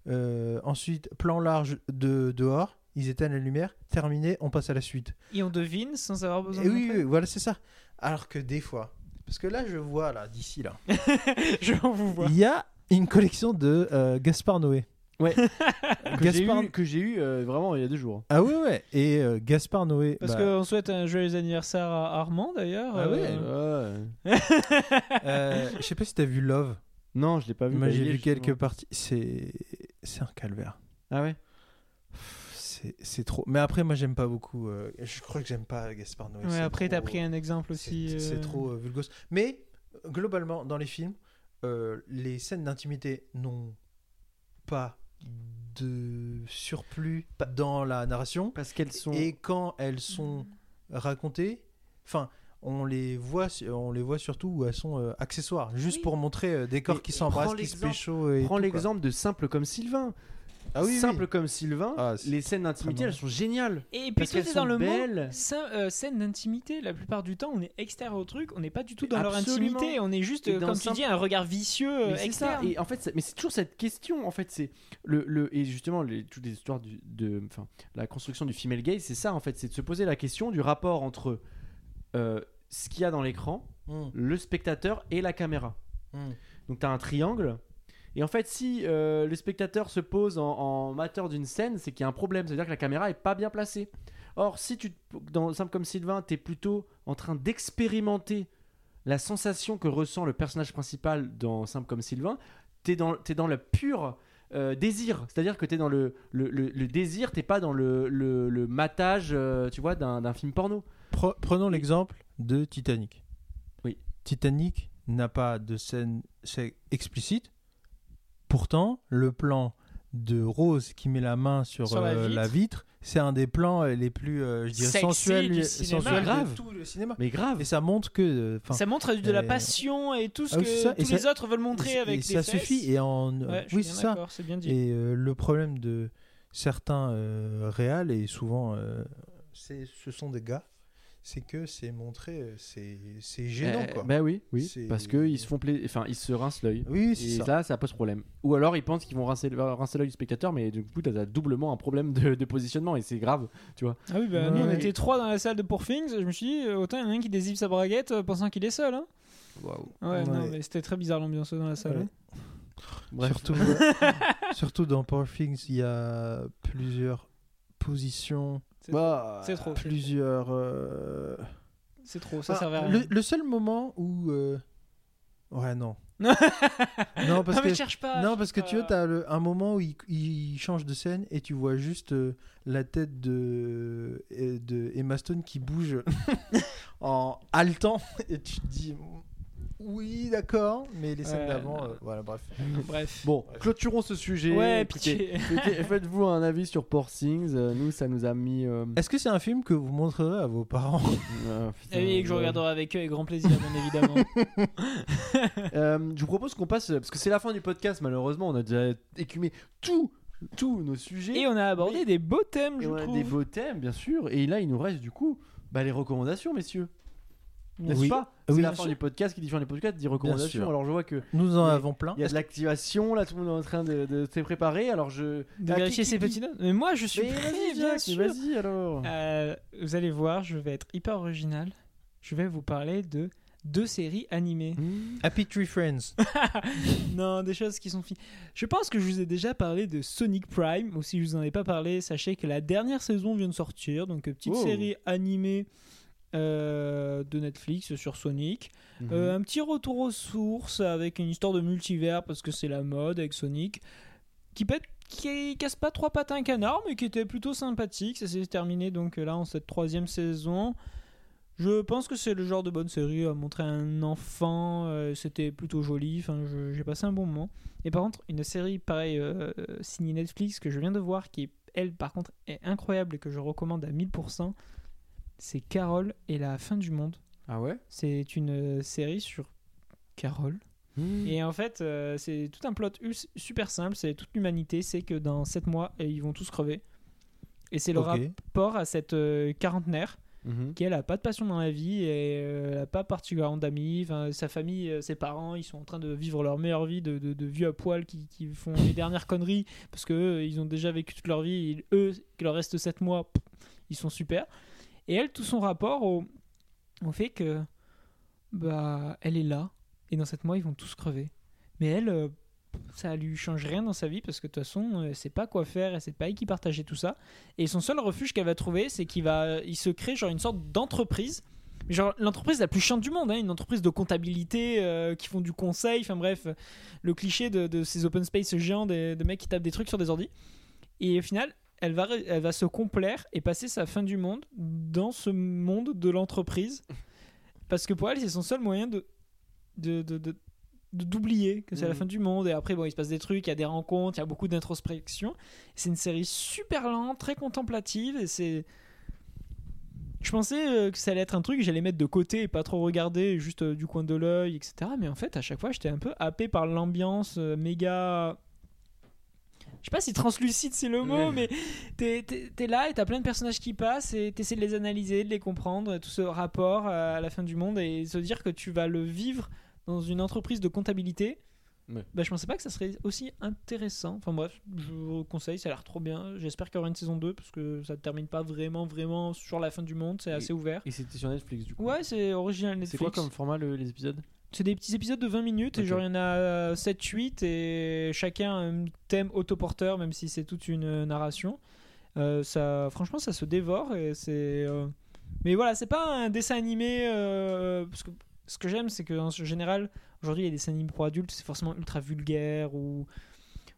Euh, ensuite, plan large de dehors. Ils éteignent la lumière. Terminé, on passe à la suite.
Et on devine sans avoir besoin
Et
de
oui, oui, voilà, c'est ça. Alors que des fois, parce que là, je vois, là, d'ici, là,
Je vous vois.
il y a une collection de euh, Gaspard Noé.
Que j'ai
Gaspard-
eu, que j'ai eu euh, vraiment il y a deux jours.
Ah ouais, ouais. Et euh, Gaspard Noé.
Parce
bah,
qu'on souhaite un joyeux anniversaire à Armand d'ailleurs.
Ah ouais.
euh,
Ouais.
euh, je sais pas si t'as vu Love.
Non, je l'ai pas vu.
Moi,
Bah,
j'ai vu quelques parties. C'est, c'est un calvaire.
Ah ouais?
C'est, trop. Mais après, moi, j'aime pas beaucoup. euh, Je crois que j'aime pas Gaspard Noé.
Ouais, après, t'as pris un exemple aussi.
C'est,
euh,
trop euh, vulgose. Mais globalement, dans les films, euh, les scènes d'intimité n'ont pas de surplus dans la narration.
Parce qu'elles sont.
Et quand elles sont racontées, enfin, on les voit, on les voit surtout où elles sont euh, accessoires, juste
Oui.
pour montrer euh, des corps qui s'embrassent, qui se
l'exemple-
pécho. Et
Prends l'exemple de Simple comme Sylvain.
Ah oui, oui.
Simple comme Sylvain,
Ah,
les scènes d'intimité, elles sont géniales.
Et puis
Parce
tout est dans le mot
belles.
scène, euh, scène d'intimité. La plupart du temps, on est extérieur au truc, on n'est pas du tout dans leur intimité. On est juste, euh,
dans
comme
simple-
tu dis, un regard vicieux euh,
Mais c'est ça.
externe.
Et en fait, mais c'est toujours cette question. En fait, c'est le, le et justement les, toutes les histoires du, de, enfin, la construction du female gaze, c'est ça en fait, c'est de se poser la question du rapport entre euh, ce qu'il y a dans l'écran,
Mm,
le spectateur et la caméra.
mm.
Donc tu as un triangle. Et en fait, si euh, le spectateur se pose en, en mateur d'une scène, c'est qu'il y a un problème. C'est-à-dire que la caméra est pas bien placée. Or, si tu, dans Simple comme Sylvain, tu es plutôt en train d'expérimenter la sensation que ressent le personnage principal dans Simple comme Sylvain, tu es dans, t'es dans le pur euh, désir. C'est-à-dire que tu es dans le, le, le- le désir, t'es pas dans le, le, matage, euh, tu vois, d'un film porno.
Pre- Prenons l'exemple de Titanic.
Oui.
Titanic n'a pas de scène explicite. Pourtant, le plan de Rose qui met la main sur,
Sur la
euh,
vitre.
la vitre, c'est un des plans euh, les plus, euh, je dirais,
Sexy
sensuels,
du cinéma.
sensuels de
Grave.
tout le cinéma.
Mais grave.
Et ça montre que, euh,
Ça montre de la passion et tout ce
ah oui,
que.
Et
tous
ça-
les autres veulent montrer
et-
avec
et
des
ça
fesses.
suffit. Et en,
Ouais, je suis
oui, c'est ça.
bien dit.
Et euh, le problème de certains euh, réals, et souvent euh, c'est, ce sont des gars, c'est que c'est montré, c'est, c'est gênant.
Euh,
quoi.
bah oui, oui. Parce qu'ils se font pla- enfin, ils se rincent l'œil.
oui,
Et
ça.
là, ça pose problème. Ou alors, ils pensent qu'ils vont rincer, rincer l'œil du spectateur, mais du coup, t'as doublement un problème de, de positionnement et c'est grave.
Ah oui, bah,
Ouais,
nous on était trois dans la salle de Pour Things. Je me suis dit, euh, autant il y en a un qui désive sa braguette euh, pensant qu'il est seul. Hein.
Waouh.
Ouais, non, mais c'était très bizarre l'ambiance dans la salle.
Ouais.
hein.
Bref.
Surtout, surtout dans Power Things, il y a plusieurs positions,
C'est
Bah,
c'est trop.
plusieurs. euh,
C'est trop, ça
ah,
servait à rien.
le seul moment où. euh, Ouais, non. non, parce
non,
que.
cherche pas.
Non, parce que tu vois, t'as le- un moment où il, il change de scène et tu vois juste euh, la tête de, de Emma Stone qui bouge en haletant et tu te dis oui, d'accord, mais les scènes
Ouais,
d'avant, euh, voilà, bref.
Bref.
Bon, clôturons ce sujet.
Ouais,
Écoutez,
pitié.
écoutez, Faites-vous un avis sur Poor Things. Euh, Nous, ça nous a mis. euh,
Est-ce que c'est un film que vous montrerez à vos parents
euh, putain,
Et oui, que je regarderai avec eux avec grand plaisir, bien évidemment.
Euh, je vous propose qu'on passe. Parce que c'est la fin du podcast, malheureusement. On a déjà écumé tous tous nos sujets.
Et on a abordé
Mais-
des beaux thèmes,
Et
je
on a
trouve.
des beaux thèmes, bien sûr. Et là, il nous reste du coup bah, les recommandations, messieurs. N'est-ce
Oui.
pas C'est
Oui,
la fin du podcast qui dit fin du podcast dit recommandations. Alors je vois que
Nous en
Mais
avons plein.
il y a de l'activation, là tout le monde est en train de, de se préparer. Alors je.
de
Ah,
vérifier
qui-
ses
qui-
petites notes. Mais moi, je suis
Mais
prêt,
vas-y,
bien sûr.
vas-y alors.
Euh, vous allez voir, je vais être hyper original. Je vais vous parler de deux séries animées.
Mmh.
Happy Tree Friends.
non, des choses qui sont fines. Je pense que je vous ai déjà parlé de Sonic Prime, ou si je vous en ai pas parlé, sachez que la dernière saison vient de sortir, donc euh, petite
Oh.
série animée euh, de Netflix sur Sonic.
Mhm.
Euh, un petit retour aux sources avec une histoire de multivers parce que c'est la mode avec Sonic, qui pète qui casse pas trois patins un canard, mais qui était plutôt sympathique. Ça s'est terminé donc là en cette troisième saison. Je pense que c'est le genre de bonne série à montrer à un enfant. euh, C'était plutôt joli. Enfin, j'ai passé un bon moment. Et par contre, une série pareil euh, signée Netflix que je viens de voir, qui elle par contre est incroyable et que je recommande à 1000%, c'est Carole et la fin du monde.
Ah ouais?
C'est une euh, série sur Carole.
Mmh.
Et en fait, euh, c'est tout un plot super simple. C'est toute l'humanité. C'est que dans 7 mois, ils vont tous crever. Et c'est le rapport à cette euh, quarantenaire
Mhm.
qui elle a pas de passion dans la vie et euh, elle a pas particulièrement d'amis. Enfin, sa famille, ses parents, ils sont en train de vivre leur meilleure vie de, de, de vieux à poil qui, qui font les dernières conneries parce que eux, ils ont déjà vécu toute leur vie. Et eux, qu'il leur reste 7 mois, pff, ils sont super. Et elle, tout son rapport au, au fait que bah elle est là et dans 7 mois, ils vont tous crever. Mais elle, euh, ça lui change rien dans sa vie parce que de toute façon, elle sait pas quoi faire, elle sait pas avec qui partager tout ça. Et son seul refuge qu'elle va trouver, c'est qu'il va, il se crée genre une sorte d'entreprise. Genre l'entreprise la plus chiante du monde, hein, une entreprise de comptabilité euh, qui font du conseil, enfin bref, euh, le cliché de, de ces open space géants des, de mecs qui tapent des trucs sur des ordi. Et au final, elle va, elle va se complaire et passer sa fin du monde dans ce monde de l'entreprise. Parce que pour elle, c'est son seul moyen de, de, de, d'oublier que c'est la
Mhm.
fin du monde et après bon il se passe des trucs il y a des rencontres il y a beaucoup d'introspection c'est une série super lente très contemplative et c'est je pensais euh, que ça allait être un truc que j'allais mettre de côté et pas trop regarder juste euh, du coin de l'œil etc mais en fait à chaque fois j'étais un peu happé par l'ambiance euh, méga je sais pas si translucide c'est le mot mais t'es, t'es là et t'as plein de personnages qui passent et t'essaies de les analyser de les comprendre tout ce rapport à la fin du monde et se dire que tu vas le vivre dans une entreprise de comptabilité
Ouais.
bah, je pensais pas que ça serait aussi intéressant. Enfin bref, je vous conseille, ça a l'air trop bien. J'espère qu'il y aura une saison 2 parce que ça ne termine pas vraiment, vraiment sur la fin du monde, c'est assez ouvert.
Et c'était sur Netflix du coup.
Ouais, c'est original Netflix.
C'est quoi comme format le- les épisodes?
C'est des petits épisodes de 20 minutes et genre il y en a 7-8 et chacun a un thème autoporteur même si c'est toute une narration. Euh, ça, franchement, ça se dévore et c'est. euh, Mais voilà, c'est pas un dessin animé. euh, Parce que ce que j'aime, c'est qu'en général, aujourd'hui, les dessins animés pour adultes, c'est forcément ultra vulgaire ou.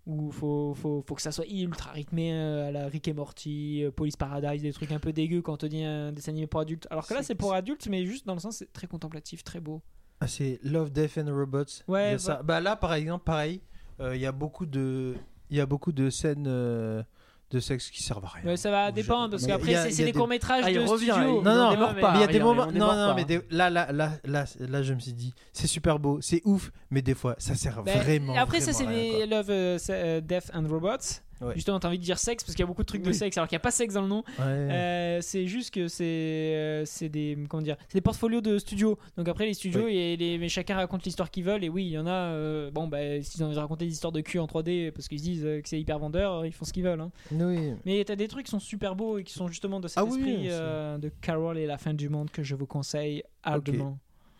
Ou faut, faut, faut que ça soit ultra rythmé euh, à la Rick et Morty, euh, Police Paradise, des trucs un peu dégueux quand on te dit un dessin animé pour adultes. Alors que là,
c'est
pour adultes, mais juste dans le sens, c'est très contemplatif, très beau.
Ah, c'est Love, Death and Robots.
Ouais,
Il y a ça. Bah là, par exemple, pareil, euh, il y a beaucoup de, il y a beaucoup de scènes euh, de sexe qui servent à rien.
Ouais, ça va dépendre parce qu'après c'est des
des-
courts métrages
Ah, il
de
revient,
studio.
Non, non,
pas.
Il y a des moments.
on
Non, non, mais des- là, là, là, là, là, je me suis dit, c'est super beau, c'est ouf, mais des fois, ça sert
Ben,
vraiment.
après ça c'est. Love, euh, Death and Robots.
Ouais.
Justement, t'as envie de dire sexe parce qu'il y a beaucoup de trucs de sexe alors qu'il n'y a pas sexe dans le nom.
Ouais.
Euh, c'est juste que c'est euh, c'est des comment dire, c'est des portfolios de studios. Donc après les studios
Oui.
et les, mais chacun raconte l'histoire qu'ils veulent et oui il y en a. euh, bon bah s'ils ont envie de raconter des histoires de cul en 3D parce qu'ils se disent que c'est hyper vendeur, ils font ce qu'ils veulent. hein.
Oui.
Mais t'as des trucs qui sont super beaux et qui sont justement de cet
Ah oui,
esprit
oui,
euh, de Carol et la fin du monde que je vous conseille ardemment.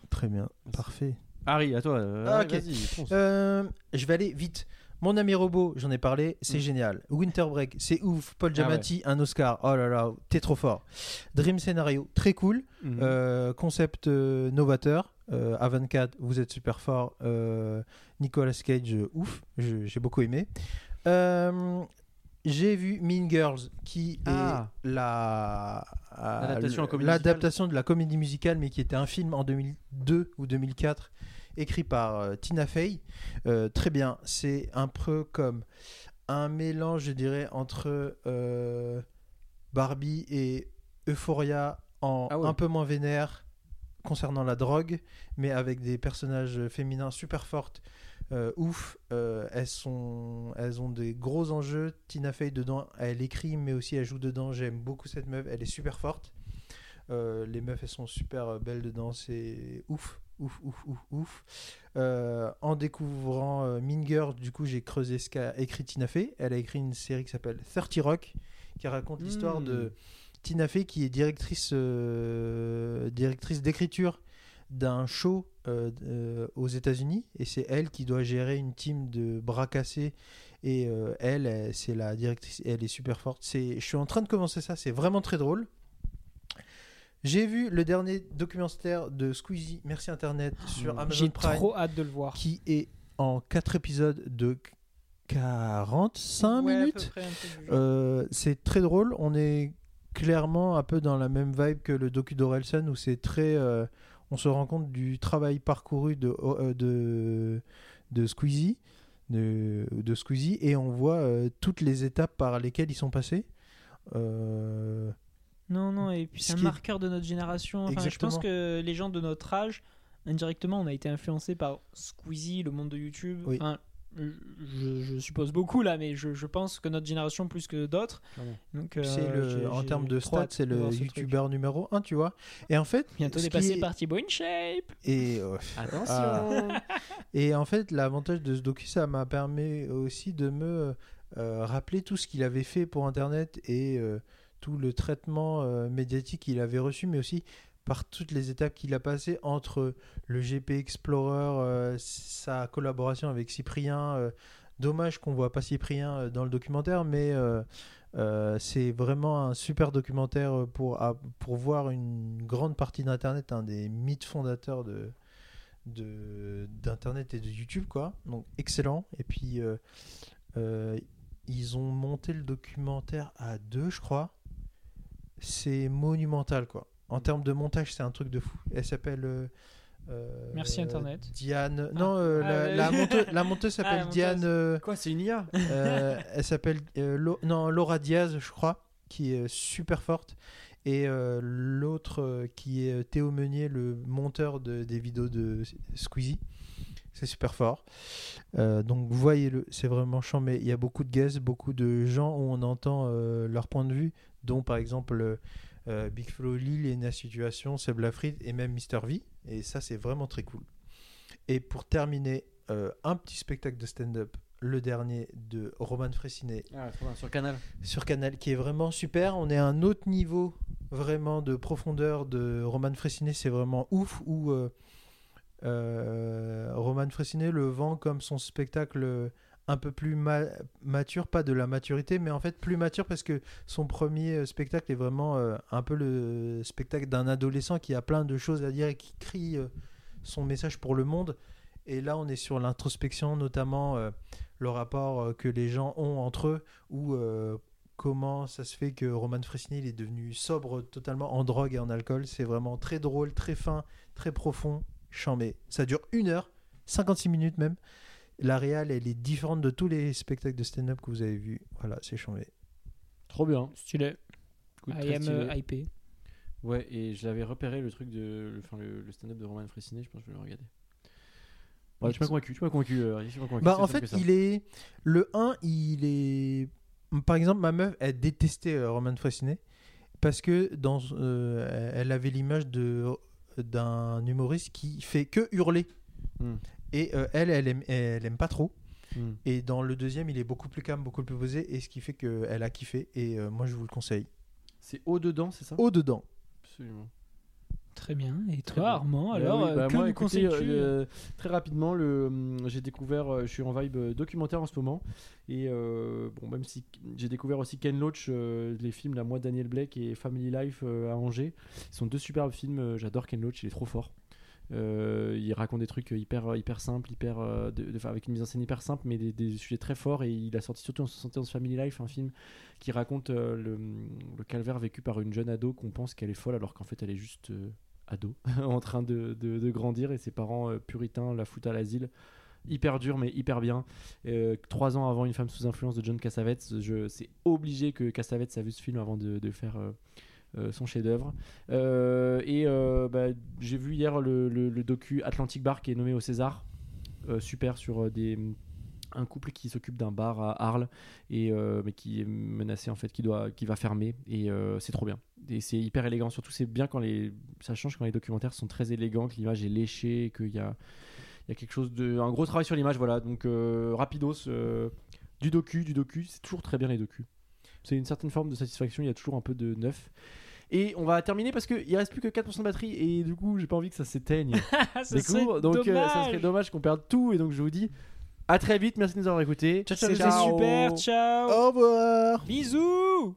Très bien, parfait.
Harry, à toi. euh,
Ah,
Harry. Vas-y.
Euh, je vais aller vite. Mon ami robot, j'en ai parlé, c'est
Mm.
génial. Winter Break, c'est ouf. Paul
Ah
Giamatti, un Oscar. Oh là là, t'es trop fort. Dream Scenario, très cool.
Mhm.
Euh, concept euh, novateur. Euh, A24, vous êtes super fort. Euh, Nicolas Cage, ouf. J'ai beaucoup aimé. J'ai vu Mean Girls, qui
Ah.
est la
L'adaptation comédie
l'adaptation de la comédie musicale, mais qui était un film en 2002 ou 2004, écrit par euh, Tina Fey. Euh, très bien. C'est un peu comme un mélange, je dirais, entre euh, Barbie et Euphoria en
Ah ouais.
un peu moins vénère concernant la drogue, mais avec des personnages féminins super fortes. euh, ouf, Euh, elles sont, elles ont des gros enjeux. Tina Fey dedans, elle écrit, mais aussi elle joue dedans. J'aime beaucoup cette meuf, elle est super forte. Euh, les meufs, elles sont super belles dedans, c'est ouf, ouf, ouf, ouf, ouf. Euh, en découvrant euh, Girls, du coup, j'ai creusé ce qu'a écrit Tina Fey. Elle a écrit une série qui s'appelle 30 Rock, qui raconte l'histoire
Hmm.
de Tina Fey, qui est directrice, euh, directrice d'écriture d'un show aux États-Unis, et c'est elle qui doit gérer une team de bras cassés. Et elle, elle, c'est la directrice, elle est super forte. Je suis en train de commencer ça, c'est vraiment très drôle. J'ai vu le dernier documentaire de Squeezie, merci Internet, sur Amazon
J'ai
Prime,
trop hâte de le voir.
qui est en 4 épisodes de 45
Ouais,
minutes. Euh, c'est très drôle. On est clairement un peu dans la même vibe que le docu d'Orelsan où c'est très. euh, on se rend compte du travail parcouru de, euh, de, de Squeezie. De, de Squeezie et on voit euh, toutes les étapes par lesquelles ils sont passés. Euh,
Non, non, et puis
Ce
c'est un
est-
marqueur de notre génération. Enfin, je pense que les gens de notre âge, indirectement, on a été influencés par Squeezie, le monde de YouTube.
Oui.
Enfin, je, je suppose beaucoup là, mais je, je pense que notre génération plus que d'autres. Donc, euh,
c'est le, en termes de stats, c'est le youtubeur numéro 1, tu vois. Et en fait,
Bientôt dépassé
est-
par Thibaut InShape.
Et, euh,
Attention
et en fait, l'avantage de ce docu, ça m'a permis aussi de me euh, rappeler tout ce qu'il avait fait pour Internet et tout le traitement euh, médiatique qu'il avait reçu, mais aussi par toutes les étapes qu'il a passées entre le GP Explorer, euh, sa collaboration avec Cyprien. euh, dommage qu'on voit pas Cyprien dans le documentaire, mais c'est vraiment un super documentaire pour, pour voir une grande partie d'Internet, un des mythes fondateurs de d'internet et de YouTube quoi donc excellent et puis ils ont monté le documentaire à deux je crois c'est monumental quoi en termes de montage c'est un truc de fou elle s'appelle euh, euh,
Merci, Internet.
Diane non euh,
Ah,
la,
ouais.
la monteuse,
Ah,
s'appelle. Diane euh,
Quoi, c'est une IA
euh, elle s'appelle euh, Lo- non Laura Diaz, je crois, qui est super forte. Et euh, l'autre euh, qui est Théo Meunier, le monteur de- des vidéos de Squeezie. C'est super fort. Euh, donc voyez-le, c'est vraiment chiant, mais il y a beaucoup de guests, beaucoup de gens où on entend euh, leur point de vue, dont par exemple euh, Big Flo Lille, Lena Situation, Seb Lafrite et même Mister V. Et ça, c'est vraiment très cool. Et pour terminer, euh, un petit spectacle de stand-up, le dernier de Roman Fressinet
Ah, sur Canal.
sur Canal, qui est vraiment super. On est à un autre niveau vraiment de profondeur de Roman Fressinet, c'est vraiment ouf. Où euh, euh, Roman Fressinet le vend comme son spectacle un peu plus ma- mature, pas de la maturité, mais en fait plus mature parce que son premier euh, spectacle est vraiment euh, un peu le spectacle d'un adolescent qui a plein de choses à dire et qui crie euh, son message pour le monde. Et là, on est sur l'introspection, notamment le rapport que les gens ont entre eux, ou comment ça se fait que Roman Fresnay il est devenu sobre totalement en drogue et en alcool. C'est vraiment très drôle, très fin, très profond, chambé. Ça dure une heure, 56 minutes même. La réal, elle est différente de tous les spectacles de stand-up que vous avez vus. Voilà, c'est chambé.
Trop bien.
Stylé.
Écoute,
I
très
am
stylé.
euh, hypé.
Ouais, et je l'avais repéré le truc de. le- Enfin, le, le stand-up de Roman Fressinet, je pense que je vais le regarder. Ouais, tu m'as convaincu, tu m'as convaincu. euh, convaincu,
Bah, en fait, il est. Le 1, il est. Par exemple, ma meuf, elle détestait euh, Roman Fressinet parce que dans, euh, elle avait l'image de d'un humoriste qui fait que hurler.
Hmm.
Et euh, elle, elle aime, elle aime pas trop.
Hmm.
Et dans le deuxième, il est beaucoup plus calme, beaucoup plus posé, et ce qui fait qu'elle a kiffé. Et euh, moi, je vous le conseille.
C'est haut dedans, c'est ça?
Au dedans.
Absolument.
Très bien. Et
Très
toi,
bien.
Armand,
Euh,
alors,
oui,
euh,
bah,
que
moi,
nous
écoutez, euh, Très rapidement, le, hum, j'ai découvert, euh, je suis en vibe documentaire en ce moment, et euh, bon, même si j'ai découvert aussi Ken Loach, euh, les films, la moi Daniel Blake et Family Life euh, à Angers, ce sont deux superbes films. J'adore Ken Loach, il est trop fort. Euh, il raconte des trucs hyper hyper simples, hyper euh, avec une mise en scène hyper simple, mais des, sujets très forts. Et il a sorti surtout en 71 Family Life, un film qui raconte euh, le, calvaire vécu par une jeune ado qu'on pense qu'elle est folle alors qu'en fait elle est juste ado en train de, de- grandir et ses parents puritains la foutent à l'asile. Hyper dur mais hyper bien. Trois ans avant Une femme sous influence de John Cassavetes, c'est obligé que Cassavetes a vu ce film avant de, faire son chef-d'œuvre. Euh, et euh, bah, j'ai vu hier le, le- docu Atlantic Bar qui est nommé au César. Euh, super sur euh, des un couple qui s'occupe d'un bar à Arles et euh, mais qui est menacé en fait qui doit qui va fermer et euh, c'est trop bien et c'est hyper élégant surtout c'est bien quand les ça change quand les documentaires sont très élégants que l'image est léchée qu'il y a il y a quelque chose de un gros travail sur l'image voilà donc euh, rapidos euh, du docu du docu c'est toujours très bien les docus c'est une certaine forme de satisfaction il y a toujours un peu de neuf et on va terminer parce qu'il reste plus que 4% de batterie et du coup j'ai pas envie que ça s'éteigne
ça
cours. Donc euh, ça serait dommage qu'on perde tout. Et donc je vous dis à très vite. Merci de nous avoir écoutés.
C'était super, ciao
Au revoir
Bisous